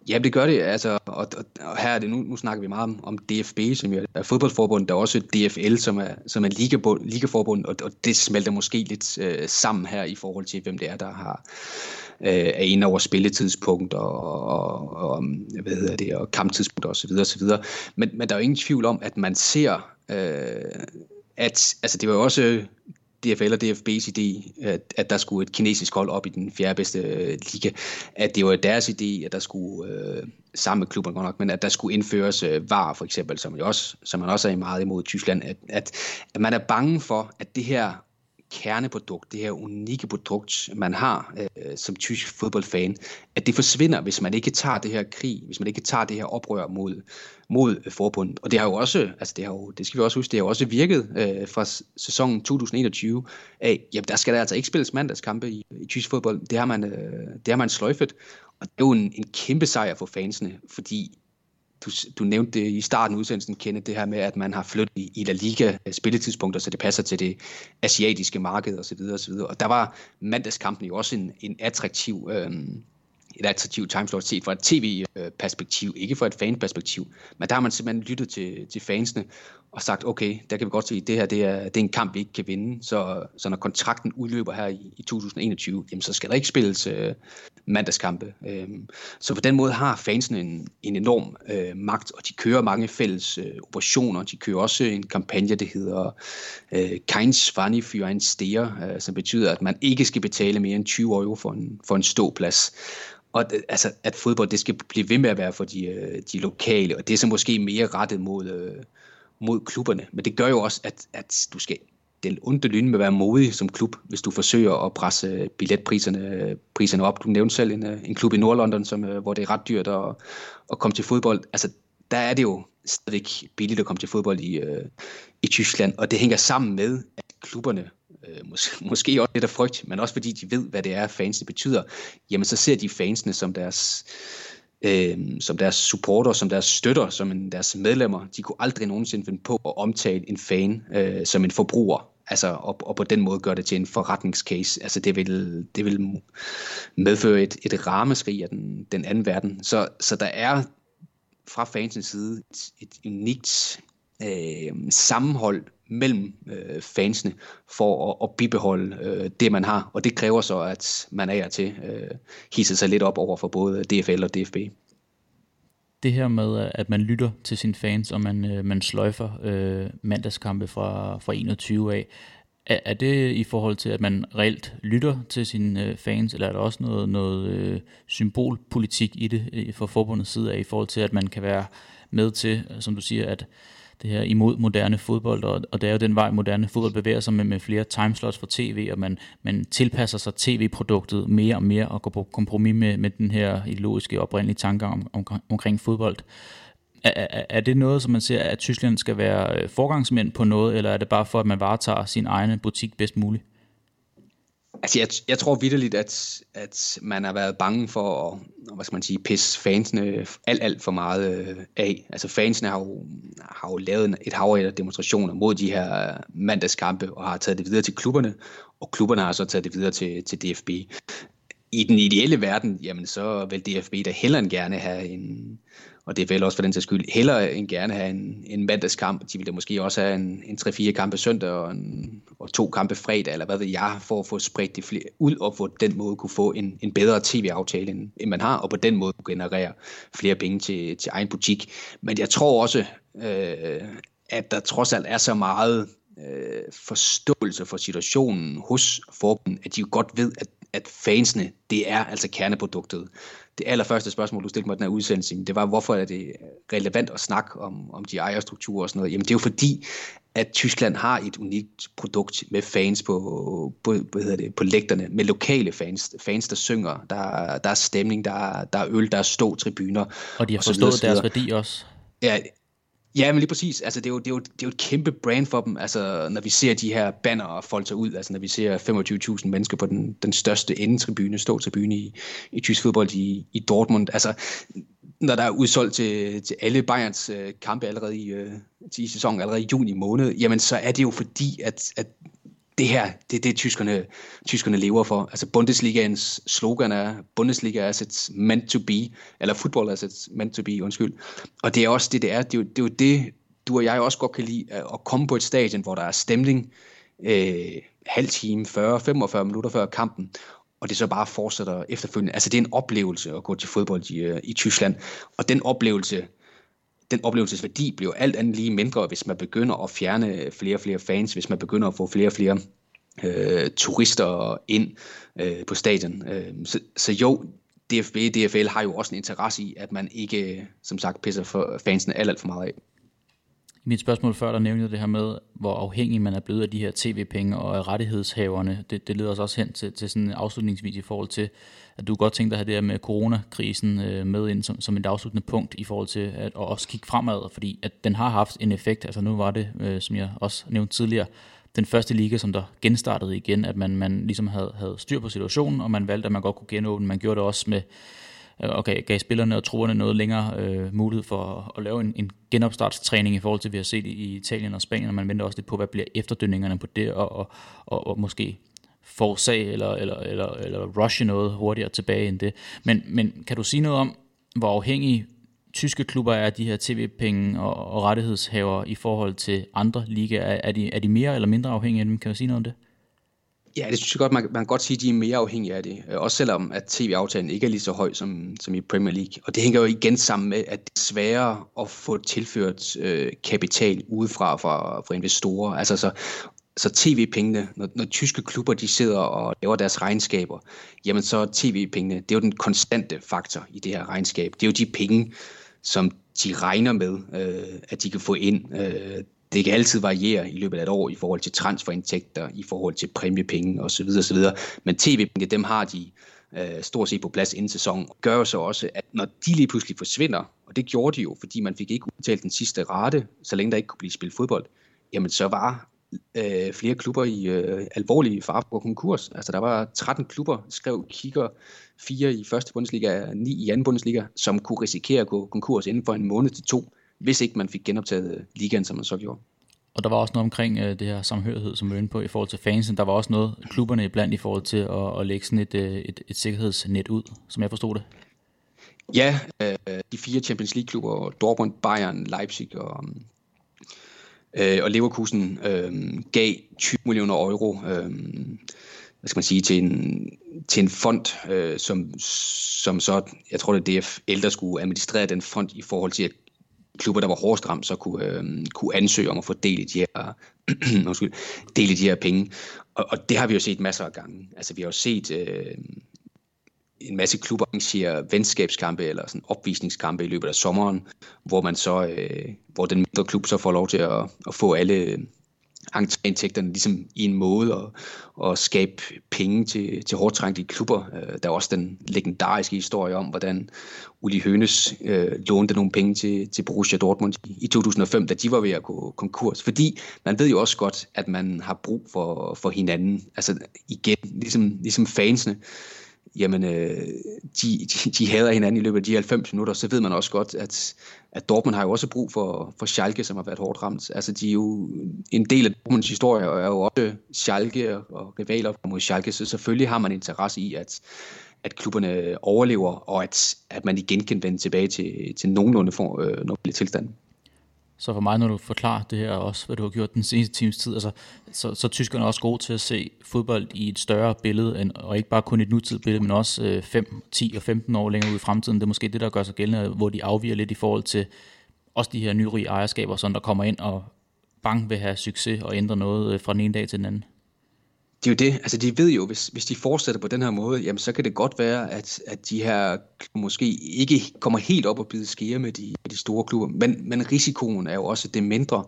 Ja, det gør det. Altså, og, og, og her er det nu, nu snakker vi meget om, om DFB, som jo er fodboldforbund. Der er også DFL, som er, som er ligaforbund, og, og det smelter måske lidt øh, sammen her i forhold til, hvem det er, der har øh, er inde over spilletidspunkt og, og, og, hvad hedder det, og kamptidspunkt osv. osv. Men, men der er jo ingen tvivl om, at man ser, øh, at altså, det var jo også DFL og DFB's idé, at, at der skulle et kinesisk hold op i den fjerde bedste øh, liga, at det var deres idé, at der skulle, øh, sammen med klubben godt nok, men at der skulle indføres øh, VAR for eksempel, som, jo også, som man også er meget imod i Tyskland, at, at, at man er bange for, at det her kerneprodukt, det her unikke produkt, man har øh, som tysk fodboldfan, at det forsvinder, hvis man ikke tager det her krig, hvis man ikke tager det her oprør mod, mod forbundet. Og det har jo også, altså det, har jo, det skal vi også huske, det har jo også virket øh, fra sæsonen 2021 af, jamen der skal der altså ikke spilles mandagskampe i, i tysk fodbold. Det har man, øh, det har man sløjfet. Og det er jo en, en kæmpe sejr for fansene, fordi du, du nævnte det i starten af udsendelsen, Kenneth, det her med, at man har flyttet i, i La Liga spilletidspunkter, så det passer til det asiatiske marked osv. osv. Og der var mandagskampen jo også en, en attraktiv, øh, et attraktivt timeslot set fra et tv-perspektiv, øh, ikke fra et fanperspektiv. Men der har man simpelthen lyttet til, til fansene og sagt, okay, der kan vi godt se, at det her det er, det er en kamp, vi ikke kan vinde. Så, så når kontrakten udløber her i, i 2021, jamen, så skal der ikke spilles øh, mandagskampe. Øh, så på den måde har fansene en, en enorm øh, magt, og de kører mange fælles øh, operationer. De kører også en kampagne, der hedder øh, Kein Schwanni für ein Steer, øh, som betyder, at man ikke skal betale mere end 20 euro for en, for en ståplads. Og øh, altså, at fodbold det skal blive ved med at være for de, øh, de lokale, og det er så måske mere rettet mod, øh, mod klubberne. Men det gør jo også, at, at du skal den onde lyn med at være modig som klub, hvis du forsøger at presse billetpriserne priserne op. Du nævnte selv en, øh, en klub i Nordlondon, som, øh, hvor det er ret dyrt at, at komme til fodbold. Altså, der er det jo stadigvæk billigt at komme til fodbold i, øh, i Tyskland, og det hænger sammen med, at klubberne, øh, mås- måske også lidt af frygt, men også fordi de ved, hvad det er, fansene betyder, jamen så ser de fansene som deres, øh, øh, som deres supporter, som deres støtter, som en, deres medlemmer. De kunne aldrig nogensinde finde på at omtale en fan øh, som en forbruger, altså, og, og på den måde gøre det til en forretningscase. Altså det vil, det vil medføre et, et rameskrig af den, den anden verden. Så, så der er fra fansens side et, et unikt øh, sammenhold mellem øh, fansene for at, at bibeholde øh, det, man har. Og det kræver så, at man er til øh, hisser sig lidt op over for både DFL og DFB. Det her med, at man lytter til sine fans, og man, øh, man sløjfer øh, mandagskampe fra, fra 21 af, er, er det i forhold til, at man reelt lytter til sine øh, fans, eller er der også noget, noget øh, symbolpolitik i det øh, fra forbundets side af, i forhold til, at man kan være med til, som du siger, at det her imod moderne fodbold, og, og det er jo den vej, moderne fodbold bevæger sig med, med flere timeslots for tv, og man, man tilpasser sig tv-produktet mere og mere, og går på kompromis med, med den her ideologiske oprindelige tanker om, om, omkring fodbold. Er, er, er det noget, som man ser, at Tyskland skal være øh, forgangsmænd på noget, eller er det bare for, at man varetager sin egen butik bedst muligt? Altså, jeg, jeg tror vidderligt, at, at man har været bange for at, hvad skal man sige, pisse fansene alt, alt for meget øh, af. Altså, fansene har jo, har jo lavet et hav af demonstrationer mod de her mandagskampe, og har taget det videre til klubberne, og klubberne har så taget det videre til, til DFB. I den ideelle verden, jamen så vil DFB da hellere end gerne have en, og det er vel også for den sags skyld, hellere end gerne have en, en mandagskamp. De ville da måske også have en, en 3-4 kampe søndag og, en, og to kampe fredag, eller hvad ved jeg, for at få spredt det flere ud, og på den måde kunne få en, en bedre tv-aftale, end, end man har, og på den måde kunne generere flere penge til, til egen butik. Men jeg tror også, øh, at der trods alt er så meget øh, forståelse for situationen hos forbundet, at de jo godt ved, at, at fansene, det er altså kerneproduktet det allerførste spørgsmål, du stillede mig den her udsendelse, det var, hvorfor er det relevant at snakke om, om de ejerstrukturer og sådan noget? Jamen det er jo fordi, at Tyskland har et unikt produkt med fans på, på, hvad hedder det, på lægterne, med lokale fans, fans der synger, der, der er stemning, der, der er øl, der er stå tribuner. Og de har og forstået videre, deres værdi også. Ja, Ja, men lige præcis. Altså, det, er jo, det, er jo, det er jo et kæmpe brand for dem, altså, når vi ser de her banner folde sig ud, altså når vi ser 25.000 mennesker på den, den største endetribune, stå tribune i, i tysk fodbold i, i Dortmund. Altså, når der er udsolgt til, til alle Bayerns øh, kampe allerede i, øh, i sæsonen, allerede i juni måned, jamen så er det jo fordi, at, at det her, det er det, tyskerne, tyskerne lever for. Altså Bundesligaens slogan er, Bundesliga assets meant to be, eller football assets meant to be, undskyld. Og det er også det, det er. Det er jo det, er jo det du og jeg også godt kan lide, at komme på et stadion, hvor der er stemning, øh, halv time, 40-45 minutter før kampen, og det så bare fortsætter efterfølgende. Altså det er en oplevelse at gå til fodbold i, øh, i Tyskland, og den oplevelse, den oplevelsesværdi bliver alt andet lige mindre, hvis man begynder at fjerne flere og flere fans, hvis man begynder at få flere og flere øh, turister ind øh, på stadion. Øh, så, så jo, DFB DFL har jo også en interesse i, at man ikke, øh, som sagt, pisser for fansene alt, alt for meget af. I mit spørgsmål før, der nævnte jeg det her med, hvor afhængig man er blevet af de her tv-penge og af rettighedshaverne. Det, det leder os også hen til, til sådan en afslutningsvis i forhold til, at du godt tænkte at have det her med coronakrisen øh, med ind som, som et afsluttende punkt i forhold til at, at også kigge fremad, fordi at den har haft en effekt. Altså nu var det, øh, som jeg også nævnte tidligere, den første liga, som der genstartede igen, at man, man ligesom havde, havde styr på situationen, og man valgte, at man godt kunne genåbne. Man gjorde det også med, Øh, og gav, gav spillerne og truerne noget længere øh, mulighed for at, at lave en, en genopstartstræning i forhold til, vi har set i Italien og Spanien, og man venter også lidt på, hvad bliver efterdønningerne på det, og, og, og, og måske forårsage eller, eller, eller, eller rushe noget hurtigere tilbage end det. Men, men kan du sige noget om, hvor afhængige tyske klubber er de her tv-penge og, og rettighedshaver i forhold til andre ligaer? Er, er, de, er de mere eller mindre afhængige af dem? Kan du sige noget om det? Ja, det synes jeg godt, man, man kan godt sige, at de er mere afhængige af det. Øh, også selvom at tv-aftalen ikke er lige så høj som, som i Premier League. Og det hænger jo igen sammen med, at det er sværere at få tilført øh, kapital udefra fra, fra investorer. Altså så så tv-pengene, når, når tyske klubber de sidder og laver deres regnskaber, jamen så tv-pengene, det er jo den konstante faktor i det her regnskab. Det er jo de penge, som de regner med, øh, at de kan få ind. Øh, det kan altid variere i løbet af et år i forhold til transferindtægter, i forhold til præmiepenge osv. osv. Men tv-penge, dem har de øh, stort set på plads inden sæsonen, gør jo så også, at når de lige pludselig forsvinder, og det gjorde de jo, fordi man fik ikke udtalt den sidste rate, så længe der ikke kunne blive spillet fodbold. Jamen så var øh, flere klubber i øh, alvorlige fare på konkurs. Altså der var 13 klubber, skrev kigger, fire i første Bundesliga, ni i anden Bundesliga, som kunne risikere at gå konkurs inden for en måned til to, hvis ikke man fik genoptaget ligaen, som man så gjorde. Og der var også noget omkring øh, det her samhørighed, som vi inde på i forhold til fansen. Der var også noget klubberne iblandt i forhold til at, at lægge sådan et, øh, et, et sikkerhedsnet ud, som jeg forstod det. Ja, øh, de fire Champions League-klubber, Dortmund, Bayern, Leipzig og, øh, og Leverkusen, øh, gav 20 millioner euro øh, hvad skal man sige, til en, til en fond, øh, som, som så, jeg tror det er DFL, der skulle administrere den fond i forhold til, at klubber, der var hårdest ramt, så kunne, øh, kunne ansøge om at få del i de her, undskyld, del i de her penge. Og, og det har vi jo set masser af gange. Altså vi har jo set øh, en masse klubber arrangere venskabskampe eller sådan opvisningskampe i løbet af sommeren, hvor man så, øh, hvor den mindre klub så får lov til at, at få alle øh, entréindtægterne ligesom i en måde og, at skabe penge til, til hårdt trængte klubber. Øh, der er også den legendariske historie om, hvordan Uli Hønes øh, lånte nogle penge til, til Borussia Dortmund i 2005, da de var ved at gå konkurs. Fordi man ved jo også godt, at man har brug for, for hinanden. Altså igen, ligesom, ligesom fansene jamen, øh, de, de, de hader hinanden i løbet af de 90 minutter, så ved man også godt, at, at Dortmund har jo også brug for, for Schalke, som har været hårdt ramt. Altså, de er jo en del af Dortmunds historie, og er jo også Schalke og rivaler mod Schalke, så selvfølgelig har man interesse i, at, at klubberne overlever, og at, at man igen kan vende tilbage til, til nogenlunde for, øh, normale tilstand. Så for mig, når du forklarer det her også, hvad du har gjort den seneste times tid, altså, så, så er tyskerne også gode til at se fodbold i et større billede, end, og ikke bare kun et nutidsbillede, men også øh, 5, 10 og 15 år længere ud i fremtiden. Det er måske det, der gør sig gældende, hvor de afviger lidt i forhold til også de her nyrige ejerskaber, sådan der kommer ind og bang vil have succes og ændre noget øh, fra den ene dag til den anden det er jo det, altså de ved jo, hvis, hvis de fortsætter på den her måde, jamen så kan det godt være, at, at de her måske ikke kommer helt op og bide skære med de, med de store klubber, men, men risikoen er jo også det mindre.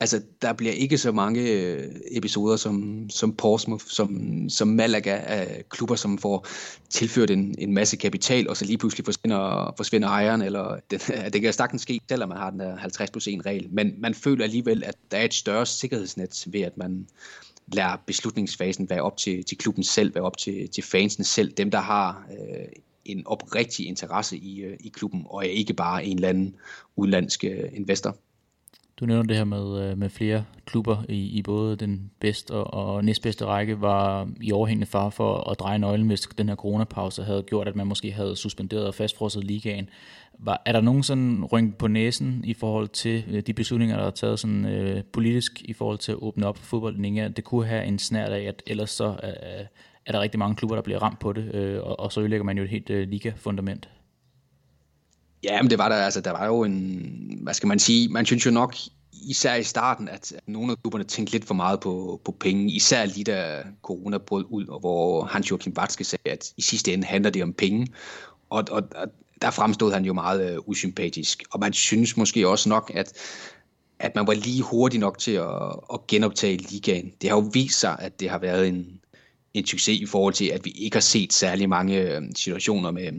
Altså der bliver ikke så mange øh, episoder som, som Portsmouth, som, som Malaga af klubber, som får tilført en, en masse kapital, og så lige pludselig forsvinder, forsvinder ejeren, eller det, det kan sagtens ske, selvom man har den der 50 plus 1 regel, men man føler alligevel, at der er et større sikkerhedsnet ved, at man lader beslutningsfasen være op til, til klubben selv, være op til, til fansene selv, dem der har øh, en oprigtig interesse i, øh, i klubben, og er ikke bare en eller anden udlandsk øh, investor. Du nævner det her med, øh, med flere klubber i, i både den bedste og, og næstbedste række var i overhængende far for at dreje nøglen, hvis den her coronapause havde gjort, at man måske havde suspenderet og fastfrosset ligaen. Var, er der nogen sådan ryng på næsen i forhold til øh, de beslutninger, der er taget sådan, øh, politisk i forhold til at åbne op for fodbolden? Det kunne have en snært af, at ellers så øh, er der rigtig mange klubber, der bliver ramt på det, øh, og, og så ødelægger man jo et helt øh, liga-fundament. Ja, men det var der, altså, der var jo en, hvad skal man sige, man synes jo nok især i starten, at, nogle af klubberne tænkte lidt for meget på, på penge, især lige da corona brød ud, og hvor Hans Joachim Watzke sagde, at i sidste ende handler det om penge, og, og, og der fremstod han jo meget uh, usympatisk, og man synes måske også nok, at at man var lige hurtig nok til at, at genoptage ligaen. Det har jo vist sig, at det har været en, en succes i forhold til, at vi ikke har set særlig mange øh, situationer med,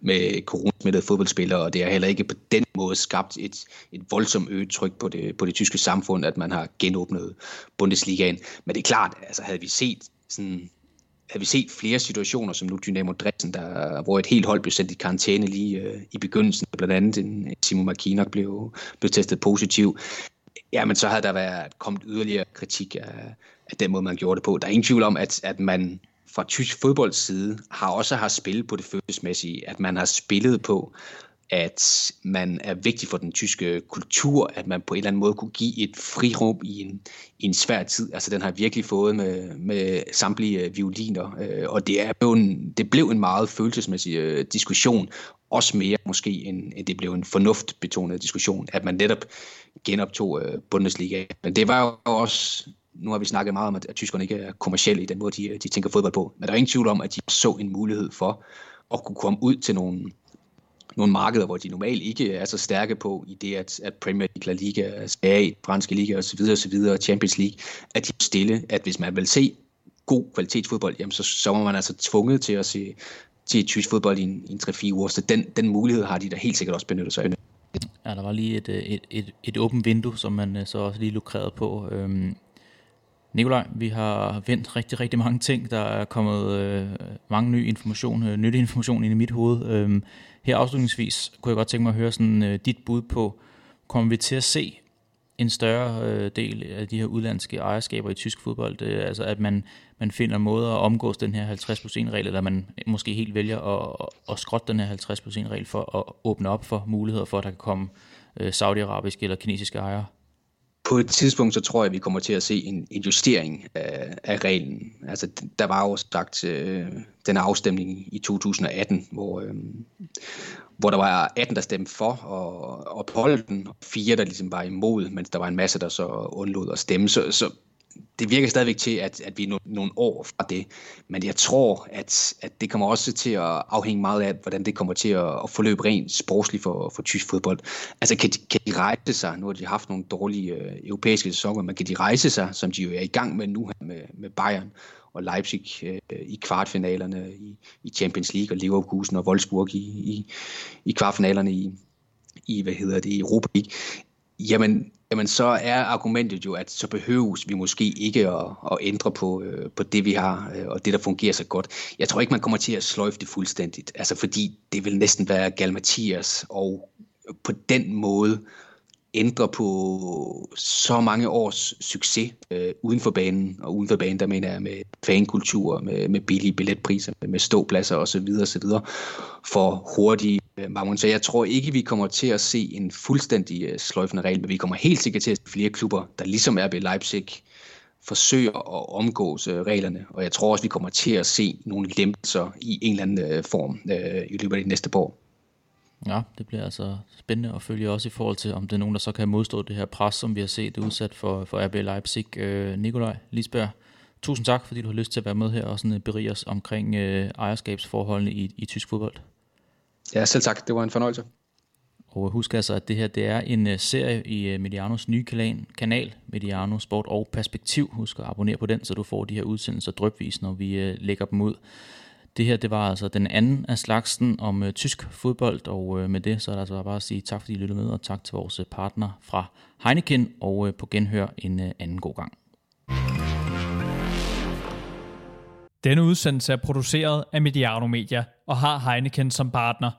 med coronasmittede fodboldspillere, og det har heller ikke på den måde skabt et, et voldsomt øget tryk på det, på det tyske samfund, at man har genåbnet Bundesligaen. Men det er klart, altså havde vi set sådan havde vi set flere situationer, som nu Dynamo Dresden, der, hvor et helt hold blev sendt i karantæne lige øh, i begyndelsen, blandt andet en, en Simon Markinok blev, blev testet positiv, jamen så havde der været kommet yderligere kritik af, af den måde, man gjorde det på. Der er ingen tvivl om, at, at man fra tysk fodbolds side har også har spillet på det følelsesmæssige, at man har spillet på, at man er vigtig for den tyske kultur, at man på en eller anden måde kunne give et frirum i en, i en svær tid. Altså den har virkelig fået med, med samtlige øh, violiner, øh, og det, er jo en, det blev en meget følelsesmæssig øh, diskussion, også mere måske, end, end det blev en fornuftbetonet diskussion, at man netop genoptog Bundesliga. Men det var jo også nu har vi snakket meget om, at, at tyskerne ikke er kommersielle i den måde, de, de tænker fodbold på. Men der er ingen tvivl om, at de så en mulighed for at kunne komme ud til nogle, nogle markeder, hvor de normalt ikke er så stærke på, i det, at, at Premier League, La Liga, Serie franske liga osv., osv., Champions League, at de stille, at hvis man vil se god kvalitetsfodbold, jamen så, så var man altså tvunget til at se til tysk fodbold i en, i en 3-4 uger, så den, den mulighed har de da helt sikkert også benyttet sig af. Ja, der var lige et, et, et, et åbent vindue, som man øh, så også lige lukrerede på. Øhm, Nikolaj, vi har vendt rigtig, rigtig mange ting. Der er kommet øh, mange nye information, øh, nyttig information ind i mit hoved. Øhm, her afslutningsvis kunne jeg godt tænke mig at høre sådan, øh, dit bud på, kommer vi til at se en større øh, del af de her udlandske ejerskaber i tysk fodbold, øh, altså at man, man finder måder at omgås den her 50%-regel, eller man måske helt vælger at, at skrotte den her 50%-regel for at åbne op for muligheder for, at der kan komme øh, saudiarabiske eller kinesiske ejere? På et tidspunkt, så tror jeg, at vi kommer til at se en, en justering af, af reglen. Altså, der var jo sagt øh, den afstemning i 2018, hvor, øh, hvor der var 18, der stemte for og, og den, og fire, der ligesom var imod, mens der var en masse, der så undlod at stemme. Så, så det virker stadigvæk til, at, at vi er nogle år fra det. Men jeg tror, at, at det kommer også til at afhænge meget af, hvordan det kommer til at, at forløbe rent sportsligt for, for tysk fodbold. Altså, kan de, kan de rejse sig? Nu har de haft nogle dårlige øh, europæiske sæsoner, men kan de rejse sig, som de jo er i gang med nu her med, med Bayern og Leipzig øh, i kvartfinalerne i, i Champions League, og Leverkusen og Wolfsburg i, i, i kvartfinalerne i, i, hvad hedder det, Europa League. Jamen, jamen så er argumentet jo, at så behøves vi måske ikke at, at ændre på, øh, på det, vi har, øh, og det, der fungerer så godt. Jeg tror ikke, man kommer til at sløjfe det fuldstændigt, altså fordi det vil næsten være Galmatias, og på den måde ændre på så mange års succes øh, uden for banen, og uden for banen, der mener jeg med fankultur, med, med billige billetpriser, med, med ståpladser osv. osv. for hurtige Øh, Marmon, Så jeg tror ikke, vi kommer til at se en fuldstændig øh, sløjfende regel, men vi kommer helt sikkert til at se flere klubber, der ligesom er Leipzig, forsøger at omgås øh, reglerne, og jeg tror også, vi kommer til at se nogle lempelser i en eller anden form øh, i løbet af de næste par år. Ja, det bliver altså spændende at følge også i forhold til, om det er nogen, der så kan modstå det her pres, som vi har set udsat for, for RB Leipzig. Øh, Nikolaj Lisberg, tusind tak, fordi du har lyst til at være med her og sådan berige os omkring øh, ejerskabsforholdene i, i tysk fodbold. Ja, selv tak. Det var en fornøjelse. Og husk altså, at det her det er en øh, serie i øh, Medianos nye kanal, kanal, Mediano Sport og Perspektiv. Husk at abonnere på den, så du får de her udsendelser drøbvis, når vi øh, lægger dem ud. Det her det var altså den anden af slagsen om tysk fodbold, og med det så er der altså bare at sige tak, fordi I lyttede med, og tak til vores partner fra Heineken, og på genhør en anden god gang. Denne udsendelse er produceret af Mediano Media og har Heineken som partner.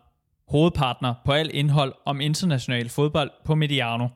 Hovedpartner på alt indhold om international fodbold på Mediano.